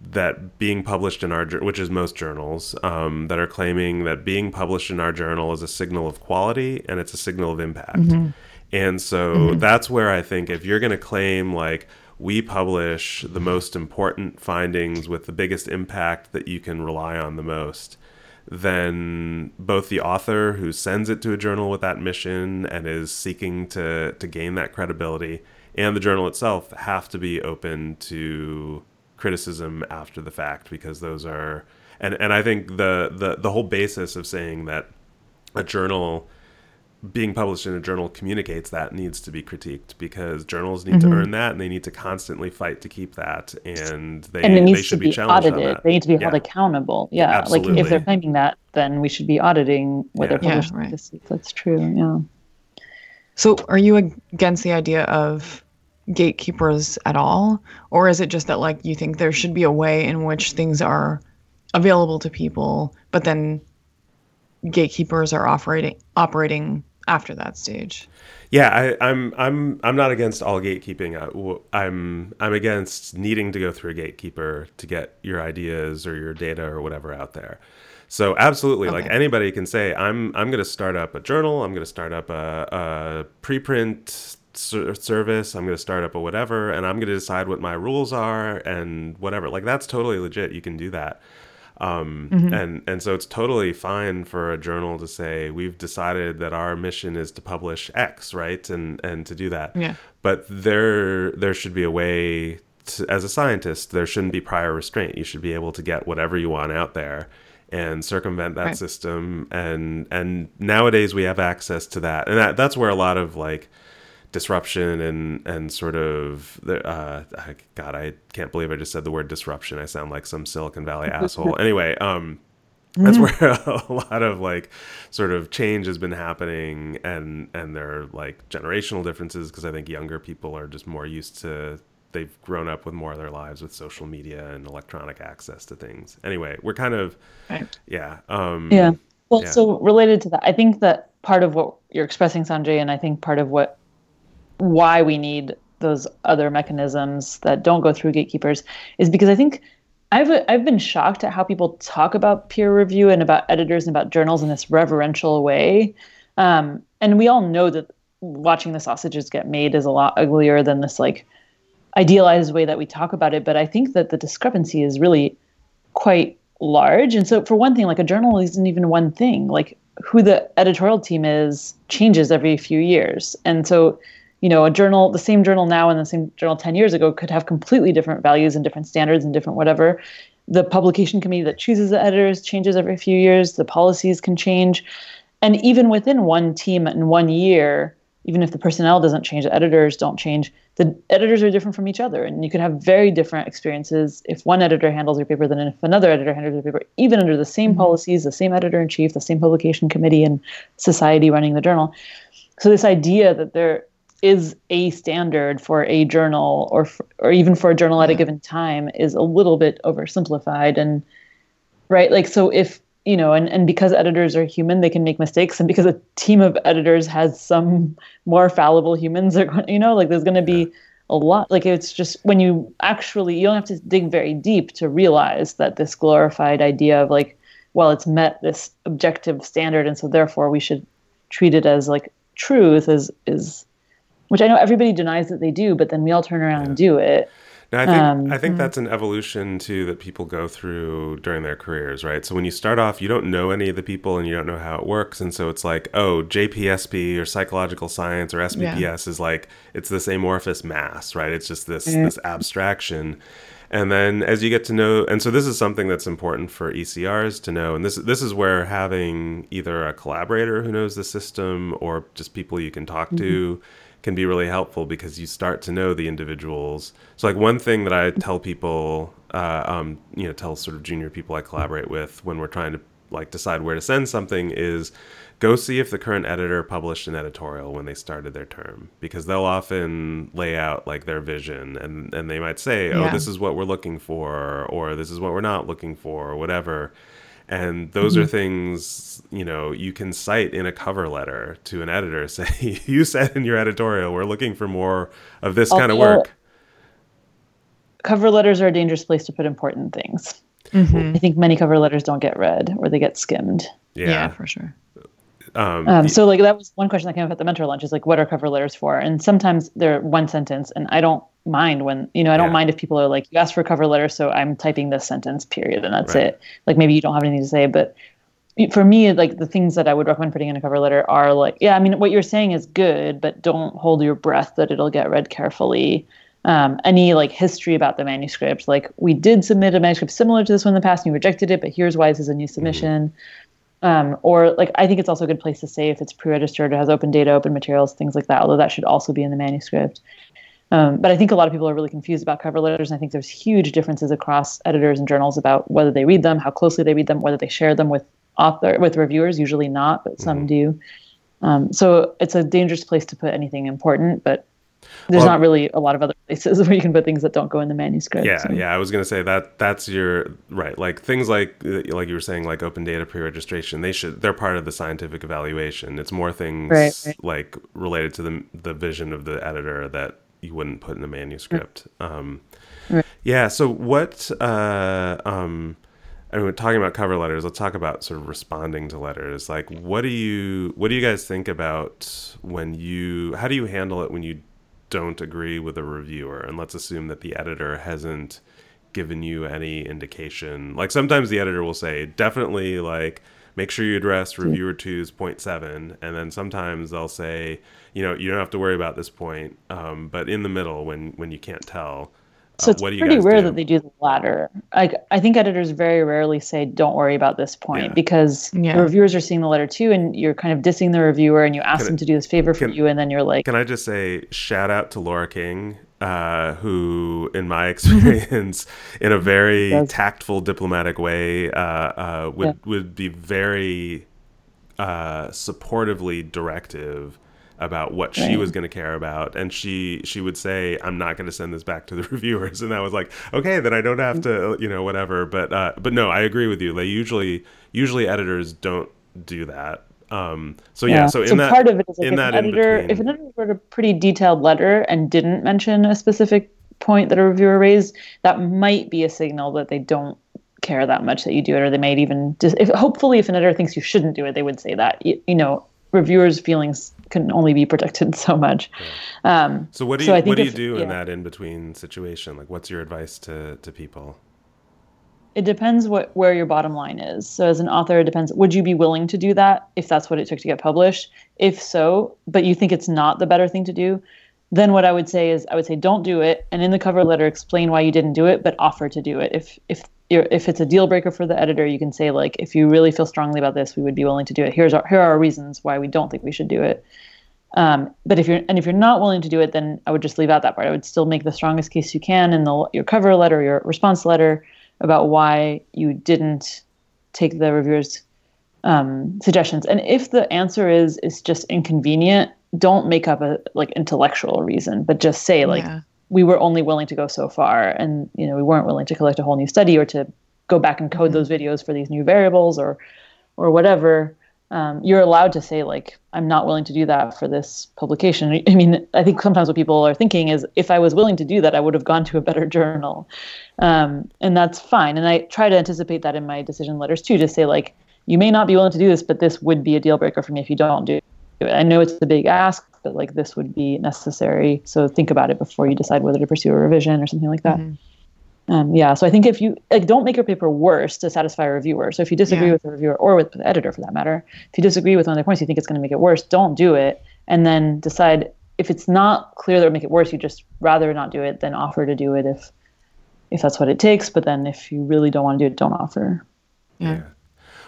that being published in our which is most journals um, that are claiming that being published in our journal is a signal of quality and it's a signal of impact mm-hmm. and so mm-hmm. that's where i think if you're going to claim like we publish the most important findings with the biggest impact that you can rely on the most then both the author who sends it to a journal with that mission and is seeking to to gain that credibility and the journal itself have to be open to criticism after the fact because those are and and I think the the the whole basis of saying that a journal being published in a journal communicates that needs to be critiqued because journals need mm-hmm. to earn that and they need to constantly fight to keep that and they, and they should be, be challenged audited. They need to be held yeah. accountable. Yeah. Absolutely. Like if they're claiming that, then we should be auditing what yeah. they're publishing. Yeah, right. That's true. Yeah. So are you against the idea of gatekeepers at all? Or is it just that like you think there should be a way in which things are available to people, but then gatekeepers are operating operating after that stage. Yeah, I, I'm I'm I'm not against all gatekeeping. I, I'm I'm against needing to go through a gatekeeper to get your ideas or your data or whatever out there. So absolutely, okay. like anybody can say, I'm I'm going to start up a journal. I'm going to start up a, a preprint service. I'm going to start up a whatever, and I'm going to decide what my rules are and whatever. Like that's totally legit. You can do that. Um, mm-hmm. and and so it's totally fine for a journal to say we've decided that our mission is to publish X, right? And and to do that. Yeah. But there there should be a way to, as a scientist, there shouldn't be prior restraint. You should be able to get whatever you want out there and circumvent that right. system and and nowadays we have access to that and that, that's where a lot of like disruption and and sort of the uh god i can't believe i just said the word disruption i sound like some silicon valley asshole anyway um that's mm-hmm. where a lot of like sort of change has been happening and and there are like generational differences because i think younger people are just more used to they've grown up with more of their lives with social media and electronic access to things. Anyway, we're kind of right. yeah. Um, yeah. Well, yeah. so related to that, I think that part of what you're expressing, Sanjay, and I think part of what why we need those other mechanisms that don't go through gatekeepers is because I think I've I've been shocked at how people talk about peer review and about editors and about journals in this reverential way. Um, and we all know that watching the sausages get made is a lot uglier than this like idealized way that we talk about it, but I think that the discrepancy is really quite large. And so, for one thing, like a journal isn't even one thing. Like who the editorial team is changes every few years. And so, you know, a journal, the same journal now and the same journal 10 years ago could have completely different values and different standards and different whatever. The publication committee that chooses the editors changes every few years. The policies can change. And even within one team in one year, even if the personnel doesn't change, the editors don't change, the editors are different from each other and you can have very different experiences if one editor handles your paper than if another editor handles your paper even under the same mm-hmm. policies the same editor in chief the same publication committee and society running the journal. So this idea that there is a standard for a journal or for, or even for a journal at a given time is a little bit oversimplified and right? Like so if you know, and, and because editors are human, they can make mistakes. And because a team of editors has some more fallible humans, are going, you know, like there's going to be a lot. Like it's just when you actually, you don't have to dig very deep to realize that this glorified idea of like, well, it's met this objective standard, and so therefore we should treat it as like truth is is, which I know everybody denies that they do, but then we all turn around and do it. Now, I think um, I think mm-hmm. that's an evolution too that people go through during their careers, right? So when you start off, you don't know any of the people and you don't know how it works, and so it's like, oh, JPSP or psychological science or SPPS yeah. is like it's this amorphous mass, right? It's just this mm-hmm. this abstraction. And then as you get to know, and so this is something that's important for ECRs to know, and this this is where having either a collaborator who knows the system or just people you can talk mm-hmm. to can be really helpful because you start to know the individuals. So like one thing that I tell people, uh, um, you know, tell sort of junior people I collaborate with when we're trying to like decide where to send something is go see if the current editor published an editorial when they started their term because they'll often lay out like their vision and and they might say oh yeah. this is what we're looking for or this is what we're not looking for or whatever and those mm-hmm. are things you know you can cite in a cover letter to an editor say you said in your editorial we're looking for more of this kind of work. cover letters are a dangerous place to put important things. Mm-hmm. i think many cover letters don't get read or they get skimmed. Yeah, yeah for sure. Um, um, so like that was one question that came up at the mentor lunch is like what are cover letters for? And sometimes they're one sentence and i don't mind when you know i don't yeah. mind if people are like you asked for a cover letter so i'm typing this sentence period and that's right. it like maybe you don't have anything to say but for me like the things that i would recommend putting in a cover letter are like yeah i mean what you're saying is good but don't hold your breath that it'll get read carefully um, any like history about the manuscript like we did submit a manuscript similar to this one in the past and you rejected it but here's why this is a new mm-hmm. submission mm-hmm. Um, or like I think it's also a good place to say if it's pre-registered or has open data, open materials, things like that. Although that should also be in the manuscript. Um, but I think a lot of people are really confused about cover letters, and I think there's huge differences across editors and journals about whether they read them, how closely they read them, whether they share them with author with reviewers. Usually not, but some mm-hmm. do. Um, so it's a dangerous place to put anything important. But there's well, not really a lot of other places where you can put things that don't go in the manuscript. Yeah, so. yeah. I was gonna say that that's your right. Like things like like you were saying, like open data pre-registration. They should they're part of the scientific evaluation. It's more things right, right. like related to the the vision of the editor that you wouldn't put in the manuscript. Right. Um, yeah. So what? Uh, um, I mean, we're talking about cover letters. Let's talk about sort of responding to letters. Like, what do you what do you guys think about when you? How do you handle it when you don't agree with a reviewer? And let's assume that the editor hasn't given you any indication. Like sometimes the editor will say, definitely like make sure you address reviewer two's point seven, and then sometimes they'll say, you know, you don't have to worry about this point. Um, but in the middle, when when you can't tell, so uh, it's pretty rare do? that they do the latter. Like I think editors very rarely say, "Don't worry about this point," yeah. because yeah. the reviewers are seeing the letter too, and you're kind of dissing the reviewer, and you ask can them to do this favor for can, you, and then you're like, "Can I just say, shout out to Laura King, uh, who, in my experience, in a very tactful, diplomatic way, uh, uh, would yeah. would be very uh, supportively directive." about what right. she was going to care about and she she would say i'm not going to send this back to the reviewers and that was like okay then i don't have to you know whatever but uh, but no i agree with you they usually usually editors don't do that um, so yeah, yeah, so in so that part of it is like in if that an editor if an editor wrote a pretty detailed letter and didn't mention a specific point that a reviewer raised that might be a signal that they don't care that much that you do it or they might even just if hopefully if an editor thinks you shouldn't do it they would say that you, you know reviewers feelings can only be protected so much. Yeah. Um, so what do you so what do you do in that in between situation? Like, what's your advice to to people? It depends what where your bottom line is. So as an author, it depends. Would you be willing to do that if that's what it took to get published? If so, but you think it's not the better thing to do, then what I would say is I would say don't do it, and in the cover letter explain why you didn't do it, but offer to do it. If if if it's a deal breaker for the editor, you can say like, if you really feel strongly about this, we would be willing to do it. Here's our, here are our reasons why we don't think we should do it. Um, but if you're and if you're not willing to do it, then I would just leave out that part. I would still make the strongest case you can in the your cover letter, your response letter about why you didn't take the reviewer's um, suggestions. And if the answer is it's just inconvenient, don't make up a like intellectual reason, but just say like yeah. we were only willing to go so far, and you know we weren't willing to collect a whole new study or to go back and code mm-hmm. those videos for these new variables or or whatever. Um, you're allowed to say like I'm not willing to do that for this publication. I mean, I think sometimes what people are thinking is if I was willing to do that, I would have gone to a better journal, um, and that's fine. And I try to anticipate that in my decision letters too, to say like you may not be willing to do this, but this would be a deal breaker for me if you don't do it I know it's a big ask, but like this would be necessary. So think about it before you decide whether to pursue a revision or something like that. Mm-hmm. Um, yeah. So I think if you like, don't make your paper worse to satisfy a reviewer. So if you disagree yeah. with the reviewer or with the editor for that matter, if you disagree with one of their points, you think it's going to make it worse, don't do it, and then decide if it's not clear that would make it worse. You just rather not do it than offer to do it if if that's what it takes. But then if you really don't want to do it, don't offer. yeah. yeah.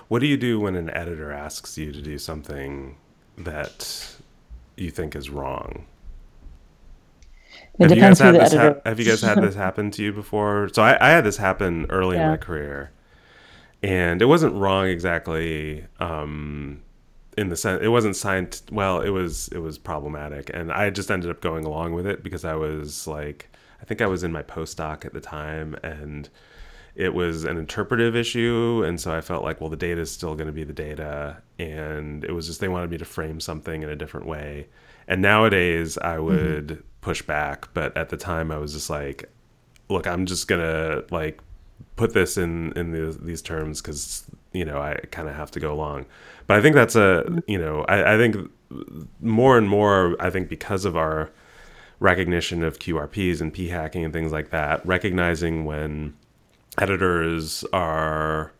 What do you do when an editor asks you to do something that you think is wrong? It have you guys had this ha- have you guys had this happen to you before? So I, I had this happen early yeah. in my career, and it wasn't wrong exactly. Um, in the sense, it wasn't signed. Well, it was it was problematic, and I just ended up going along with it because I was like, I think I was in my postdoc at the time, and it was an interpretive issue and so i felt like well the data is still going to be the data and it was just they wanted me to frame something in a different way and nowadays i mm-hmm. would mm-hmm. Push back but at the time i was just like look i'm just to like put this in in the, these terms because you know i kind of have to go along. But i think that's a you know I, I think more and more i think because of our recognition of qrps and p hacking and things like that recognizing when editors are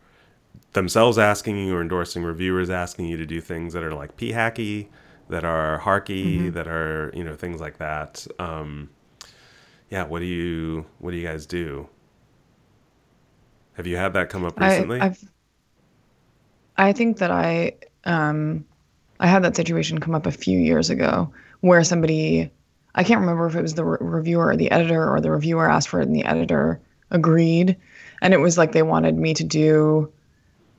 themselves asking you or endorsing reviewers asking you to do things that are like p hacky that are harky mm-hmm. that are you know things like that. Um, yeah what do you what do you guys do? Have you had that come up recently? I, I've, I think that i um, i had that situation come up a few years ago where somebody i can't remember if it was the re- reviewer or the editor or the reviewer asked for it and the editor agreed. And it was like they wanted me to do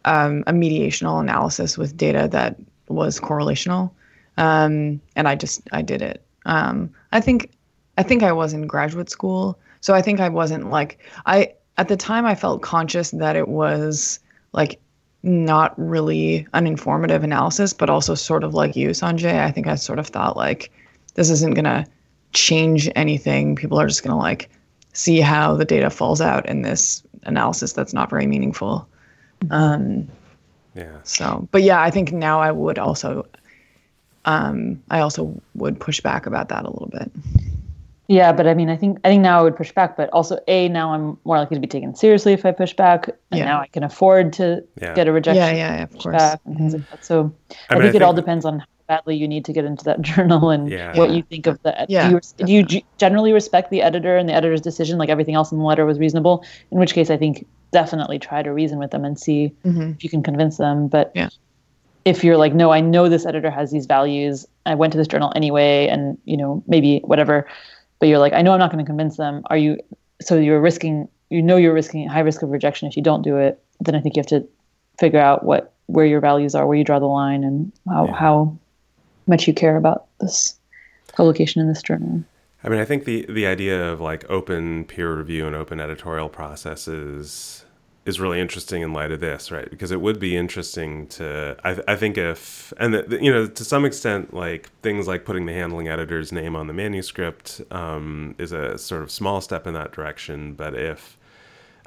um, a mediational analysis with data that was correlational um, and i just i did it um, i think I think I was in graduate school. So I think I wasn't like I at the time I felt conscious that it was like not really an informative analysis, but also sort of like you, Sanjay. I think I sort of thought like this isn't gonna change anything. People are just gonna like see how the data falls out in this analysis that's not very meaningful. Um, yeah. So, but yeah, I think now I would also, um, I also would push back about that a little bit. Yeah, but I mean, I think I think now I would push back, but also a now I'm more likely to be taken seriously if I push back, and Yeah. now I can afford to Yeah. get a rejection. Yeah, yeah, yeah, of course. back and things like that. So I, mean, think I it all depends on how badly you need to get into that journal and Yeah. what Yeah. you think of the. Yeah, do you, do you g- generally respect the editor and the editor's decision, like everything else in the letter was reasonable? In which case, I think definitely try to reason with them and see hmm if you can convince them. But Yeah. If you're like, no, I know this editor has these values. I went to this journal anyway, and you know maybe whatever. But you're like, I know I'm not going to convince them. Are you? So you're risking. You know you're risking high risk of rejection if you don't do it. Then I think you have to figure out what where your values are, where you draw the line, and how Yeah. how much you care about this publication in this journal. I mean, I think the the idea of like open peer review and open editorial processes is really interesting in light of this, right? Because it would be interesting to, I, I think if, and the, the- you know, to some extent, like things like putting the handling editor's name on the manuscript um, is a sort of small step in that direction. But if,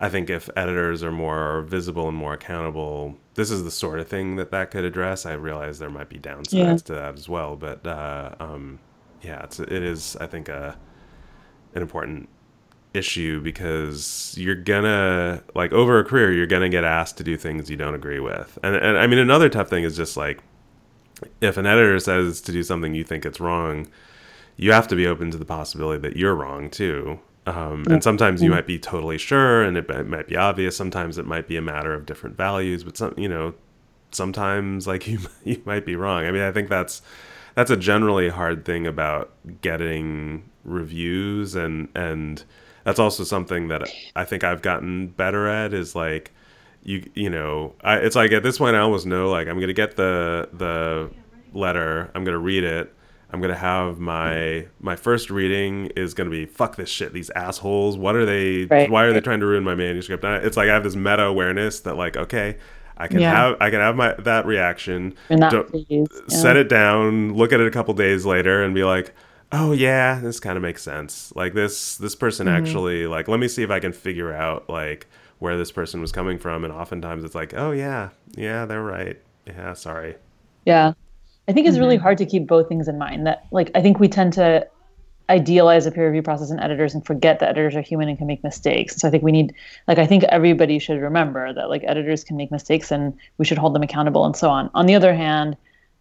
I think if editors are more visible and more accountable, this is the sort of thing that that could address. I realize there might be downsides Yeah. to that as well, but uh, um, yeah, it's it is I think a an important issue because you're gonna like over a career you're gonna get asked to do things you don't agree with, and and I mean another tough thing is just like if an editor says to do something you think it's wrong, you have to be open to the possibility that you're wrong too. Um, and sometimes you might be totally sure, and it, it might be obvious. Sometimes it might be a matter of different values, but some, you know, sometimes like you you might be wrong. I mean, I think that's that's a generally hard thing about getting reviews, and and that's also something that I think I've gotten better at is like you you know I, it's like at this point I almost know like I'm gonna get the the letter I'm gonna read it I'm gonna have my my first reading is gonna be fuck this shit these assholes what are they Right, why are they trying to ruin my manuscript I- it's like I have this meta awareness that like okay I can Yeah. have I can have my that reaction Don't- yeah. set it down look at it a couple days later and be like oh yeah this kind of makes sense like this this person Mm-hmm. actually like let me see if i can figure out like where this person was coming from and oftentimes it's like oh yeah yeah they're right yeah sorry Yeah. I think it's really Mm-hmm. hard to keep both things in mind. That like I think we tend to idealize a peer review process and editors and forget that editors are human and can make mistakes. So I think we need like I think everybody should remember that like editors can make mistakes and we should hold them accountable and so on. On the other hand,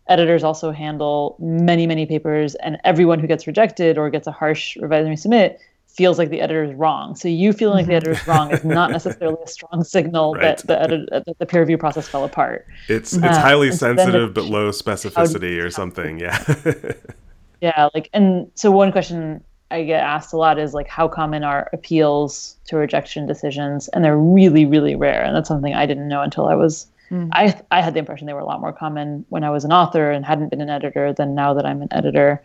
editors also handle many, many papers and everyone who gets rejected or gets a harsh revised resubmit feels like the editor is wrong. So you feeling like the editor is wrong is not necessarily a strong signal Mm-hmm. Right. that the edit, that the peer review process fell apart. it's it's Uh, highly and sensitive but low specificity or something yeah Yeah, like and so one question I get asked a lot is like how common are appeals to rejection decisions and they're really really rare and that's something I didn't know until I was Mm. I I had the impression they were a lot more common when I was an author and hadn't been an editor than now that I'm an editor.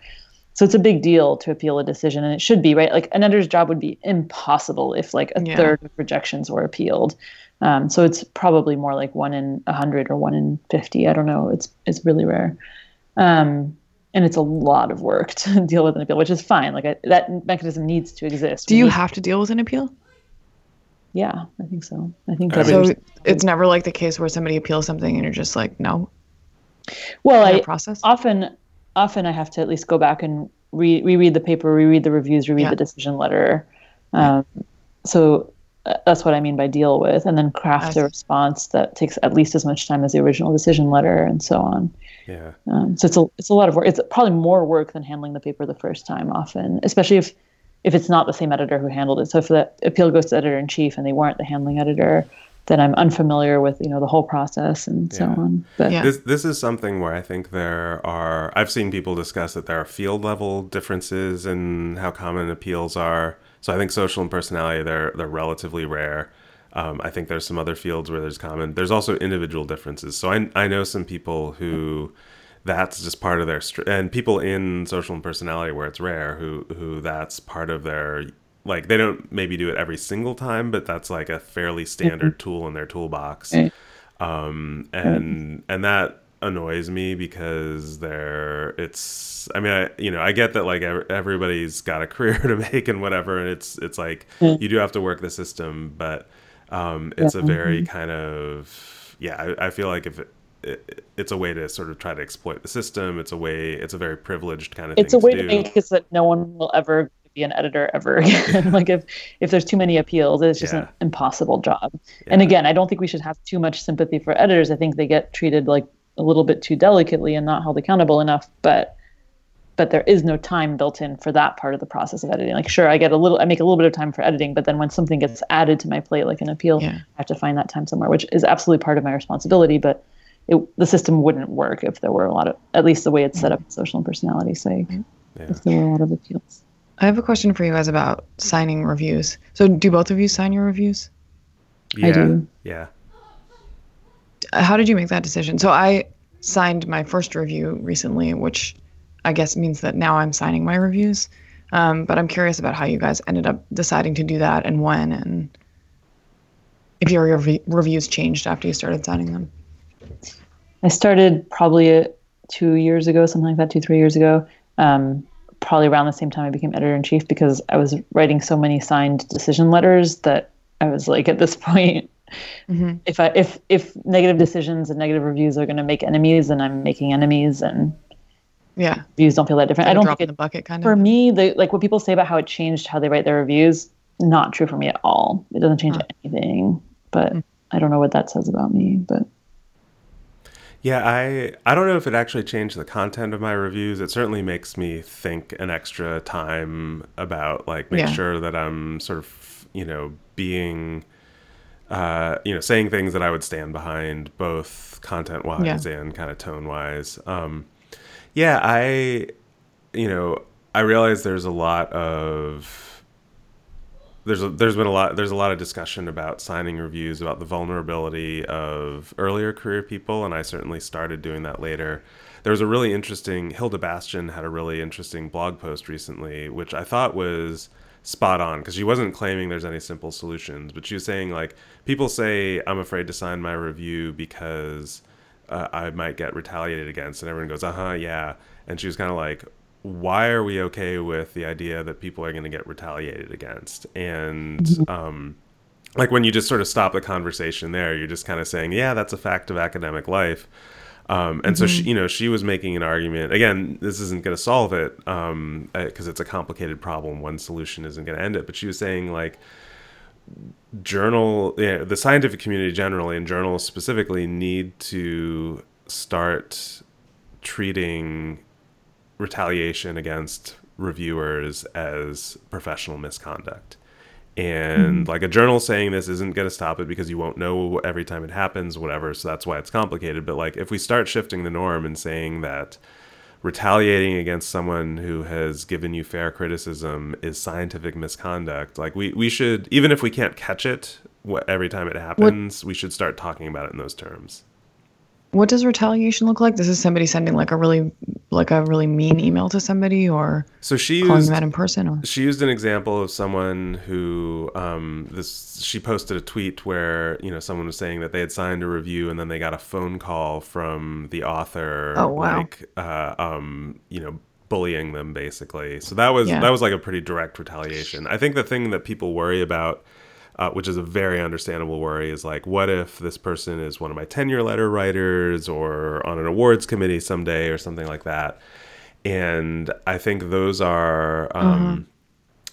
So it's a big deal to appeal a decision and it should be, right? Like an editor's job would be impossible if like a Yeah. third of rejections were appealed. Um, so it's probably more like one in a hundred or one in fifty. I don't know. It's it's really rare. Um, and it's a lot of work to deal with an appeal, which is fine. Like I, that mechanism needs to exist. Do you have to deal with an appeal? Yeah, I think so. I think I that. mean- So it's never like the case where somebody appeals something and you're just like, no, well, I process. often, often I have to at least go back and re- reread the paper, reread the reviews, reread Yeah. the decision letter. Um, so uh, that's what I mean by deal with, and then craft a response that takes at least as much time as the original decision letter, and so on. yeah Um, so it's a it's a lot of work. It's probably more work than handling the paper the first time. Often, especially if if it's not the same editor who handled it. So if the appeal goes to editor in chief and they weren't the handling editor, then I'm unfamiliar with you know the whole process and so Yeah. on. But Yeah. This this is something where I think there are I've seen people discuss that there are field level differences in how common appeals are. So I think social and personality they're they're relatively rare. Um, I think there's some other fields where there's common. There's also individual differences. So I I know some people who that's just part of their str- and people in social and personality where it's rare who who that's part of their like they don't maybe do it every single time but that's like a fairly standard mm-hmm. tool in their toolbox um and and that annoys me because they're it's i mean i you know i get that like everybody's got a career to make and whatever and it's it's like mm. you do have to work the system but um it's yeah. a very mm-hmm. kind of yeah I, I feel like if it, it, it's a way to sort of try to exploit the system. It's a way. It's a very privileged kind of. It's a way to, to make it so that no one will ever be an editor ever again. like if if there's too many appeals, it's just yeah. an impossible job. Yeah. And again, I don't think we should have too much sympathy for editors. I think they get treated like a little bit too delicately and not held accountable enough. But but there is no time built in for that part of the process of editing. Like sure, I get a little I make a little bit of time for editing, but then when something gets added to my plate like an appeal, yeah. I have to find that time somewhere, which is absolutely part of my responsibility, but it, the system wouldn't work if there were a lot of, at least the way it's set up, social and personality sake, yeah. if there were a lot of appeals. I have a question for you guys about signing reviews. So, do both of you sign your reviews? Yeah. I do. Yeah. How did you make that decision? So, I signed my first review recently, which I guess means that now I'm signing my reviews. Um, but I'm curious about how you guys ended up deciding to do that and when, and if your rev- reviews changed after you started signing them. I started probably two years ago, something like that, two, three years ago. Um, probably around the same time I became editor in chief because I was writing so many signed decision letters that I was like, at this point, mm-hmm. if I if if negative decisions and negative reviews are going to make enemies, then I'm making enemies, and yeah, reviews don't feel that different. I don't think it, the bucket kind for of. For me, the like what people say about how it changed how they write their reviews, not true for me at all. It doesn't change huh. anything, but mm-hmm. I don't know what that says about me, but. Yeah, I I don't know if it actually changed the content of my reviews. It certainly makes me think an extra time about like make yeah. sure that I'm sort of you know being uh, you know saying things that I would stand behind, both content wise yeah. and kind of tone wise. Um, yeah, I you know I realize there's a lot of there's a, there's been a lot there's a lot of discussion about signing reviews about the vulnerability of earlier career people and I certainly started doing that later. There was a really interesting Hilda Bastian had a really interesting blog post recently which I thought was spot on because she wasn't claiming there's any simple solutions but she was saying like people say I'm afraid to sign my review because uh, I might get retaliated against and everyone goes uh-huh yeah and she was kind of like why are we okay with the idea that people are going to get retaliated against? And mm-hmm. um, like when you just sort of stop the conversation there, you're just kind of saying, yeah, that's a fact of academic life. Um, and mm-hmm. so she, you know, she was making an argument. Again, this isn't going to solve it because um, uh, it's a complicated problem. One solution isn't going to end it. But she was saying like journal, yeah, the scientific community generally and journals specifically need to start treating retaliation against reviewers as professional misconduct. And mm-hmm. like a journal saying this isn't going to stop it because you won't know every time it happens, whatever. So that's why it's complicated. But like if we start shifting the norm and saying that retaliating against someone who has given you fair criticism is scientific misconduct, like we, we should, even if we can't catch it every time it happens, what? we should start talking about it in those terms. What does retaliation look like? This is somebody sending like a really like a really mean email to somebody or so she calling used, them out in person or she used an example of someone who um this she posted a tweet where you know someone was saying that they had signed a review and then they got a phone call from the author oh, wow. like uh, um you know bullying them basically so that was yeah. that was like a pretty direct retaliation i think the thing that people worry about uh, which is a very understandable worry, is like, what if this person is one of my tenure letter writers or on an awards committee someday or something like that? And I think those are. Um,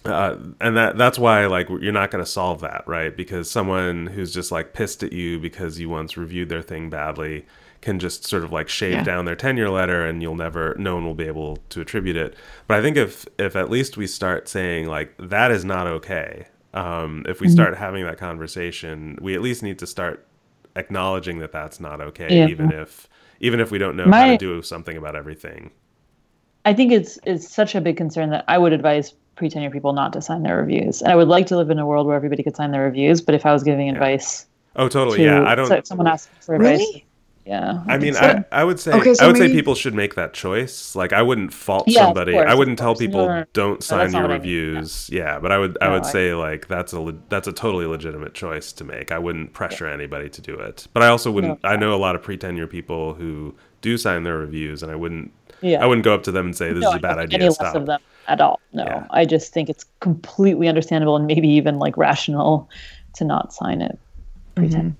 mm-hmm. uh, and that that's why like you're not going to solve that right because someone who's just like pissed at you because you once reviewed their thing badly can just sort of like shave yeah. down their tenure letter and you'll never no one will be able to attribute it but i think if if at least we start saying like that is not okay um, if we mm-hmm. start having that conversation, we at least need to start acknowledging that that's not okay, yeah. even if even if we don't know My, how to do something about everything. I think it's it's such a big concern that I would advise pre-tenure people not to sign their reviews. And I would like to live in a world where everybody could sign their reviews, but if I was giving yeah. advice, oh totally, to, yeah, I don't. So if someone asks for advice, really? Yeah. I mean, so. I, I would say Okay, so I would say people should make that choice. Like, I wouldn't fault Yeah, of somebody. course, I wouldn't tell people No, no, no. don't sign that's your not what I mean, yeah. reviews. Yeah, but I would I No, would I- say like that's a le- that's a totally legitimate choice to make. I wouldn't pressure anybody to do it. But I also wouldn't. I know a lot of pre-tenure people who do sign their reviews, and I wouldn't. Yeah. I wouldn't go up to them and say this no, is a bad idea. Any less of them at all. No, Yeah. I just think it's completely understandable and maybe even like rational to not sign it. Mm-hmm. Pretend.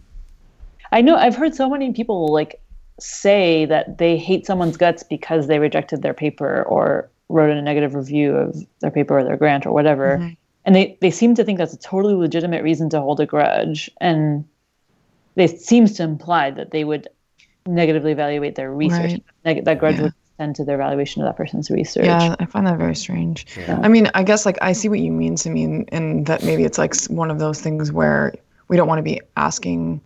I know I've heard so many people like say that they hate someone's guts because they rejected their paper or wrote a negative review of their paper or their grant or whatever. Mm-hmm. And they, they seem to think that's a totally legitimate reason to hold a grudge. And it seems to imply that they would negatively evaluate their research. Right. Neg- that grudge Yeah. would extend to their evaluation of that person's research. Yeah, I find that very strange. Yeah. I mean, I guess like I see what you mean to mean, and that maybe it's like one of those things where we don't want to be asking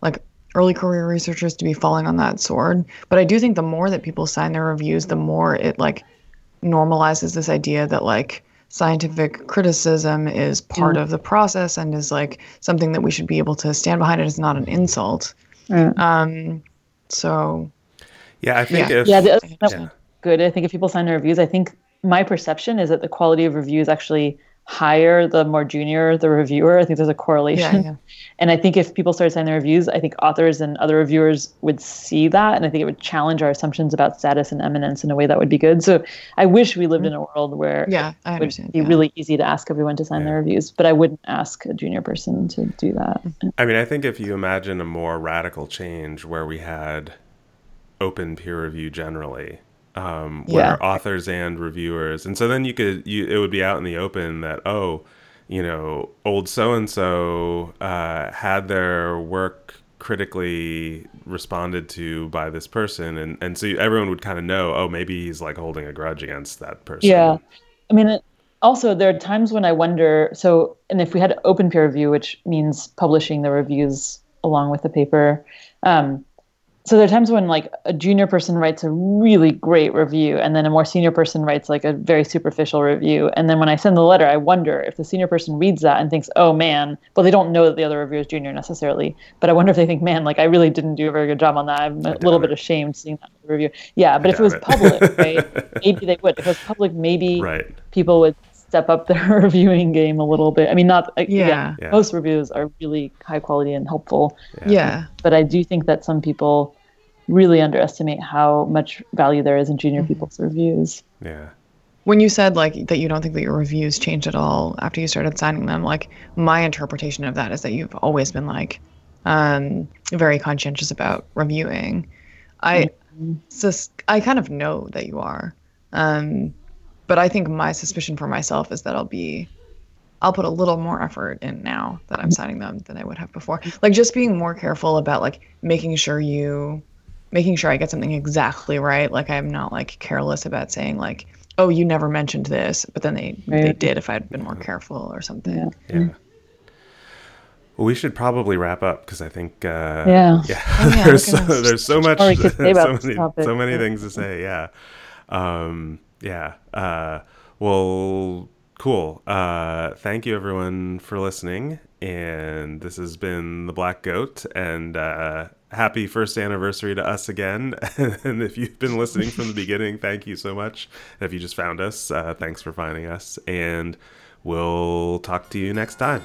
like early career researchers to be falling on that sword. But I do think the more that people sign their reviews, the more it like normalizes this idea that like scientific criticism is part of the process and is like something that we should be able to stand behind. It is not an insult. Mm. Um, so Yeah, I think Yeah. if Yeah, the other Yeah. good. I think if people sign their reviews, I think my perception is that the quality of reviews actually higher the more junior the reviewer. I think there's a correlation. Yeah, yeah. And I think if people started signing their reviews, I think authors and other reviewers would see that. And I think it would challenge our assumptions about status and eminence in a way that would be good. So I wish we lived mm-hmm. in a world where yeah, it would be yeah. really easy to ask everyone to sign their reviews. But I wouldn't ask a junior person to do that. Mm-hmm. I mean, I think if you imagine a more radical change where we had open peer review generally, um, where Yeah. authors and reviewers, and so then you could, you it would be out in the open that oh, you know, old so and so had their work critically responded to by this person, and and so everyone would kind of know oh maybe he's like holding a grudge against that person. Yeah. I mean, it, also, there are times when I wonder so, and if we had open peer review, which means publishing the reviews along with the paper, um, so there are times when like a junior person writes a really great review and then a more senior person writes like a very superficial review and then when i send the letter i wonder if the senior person reads that and thinks oh man well they don't know that the other reviewer is junior necessarily but i wonder if they think man like i really didn't do a very good job on that i'm a little bit ashamed seeing that review yeah but if it was it. public right maybe they would if it was public maybe Right. people would step up their reviewing game a little bit i mean not Yeah. Yeah. most reviews are really high quality and helpful yeah. but I do think that some people really underestimate how much value there is in junior people's reviews. Yeah. when you said like that you don't think that your reviews changed at all after you started signing them like my interpretation of that is that you've always been like um very conscientious about reviewing. I sus- i kind of know that you are. Um but i think my suspicion for myself is that i'll be i'll put a little more effort in now that i'm signing them than i would have before. Like just being more careful about like making sure you making sure I get something exactly right. Like I'm not like careless about saying like, oh, you never mentioned this, but then they they did if I'd been more careful or something. Yeah. Yeah. Well, we should probably wrap up because I think uh, Yeah. yeah, Oh, yeah, there's so, there's so much more we could say about so many so many but- things to say. Yeah, um, yeah. Uh, well, cool. Uh, thank you everyone for listening, and this has been the Black Goat, and uh, happy first anniversary to us again. and if you've been listening from the beginning, thank you so much. And If you just found us, uh, thanks for finding us, and we'll talk to you next time.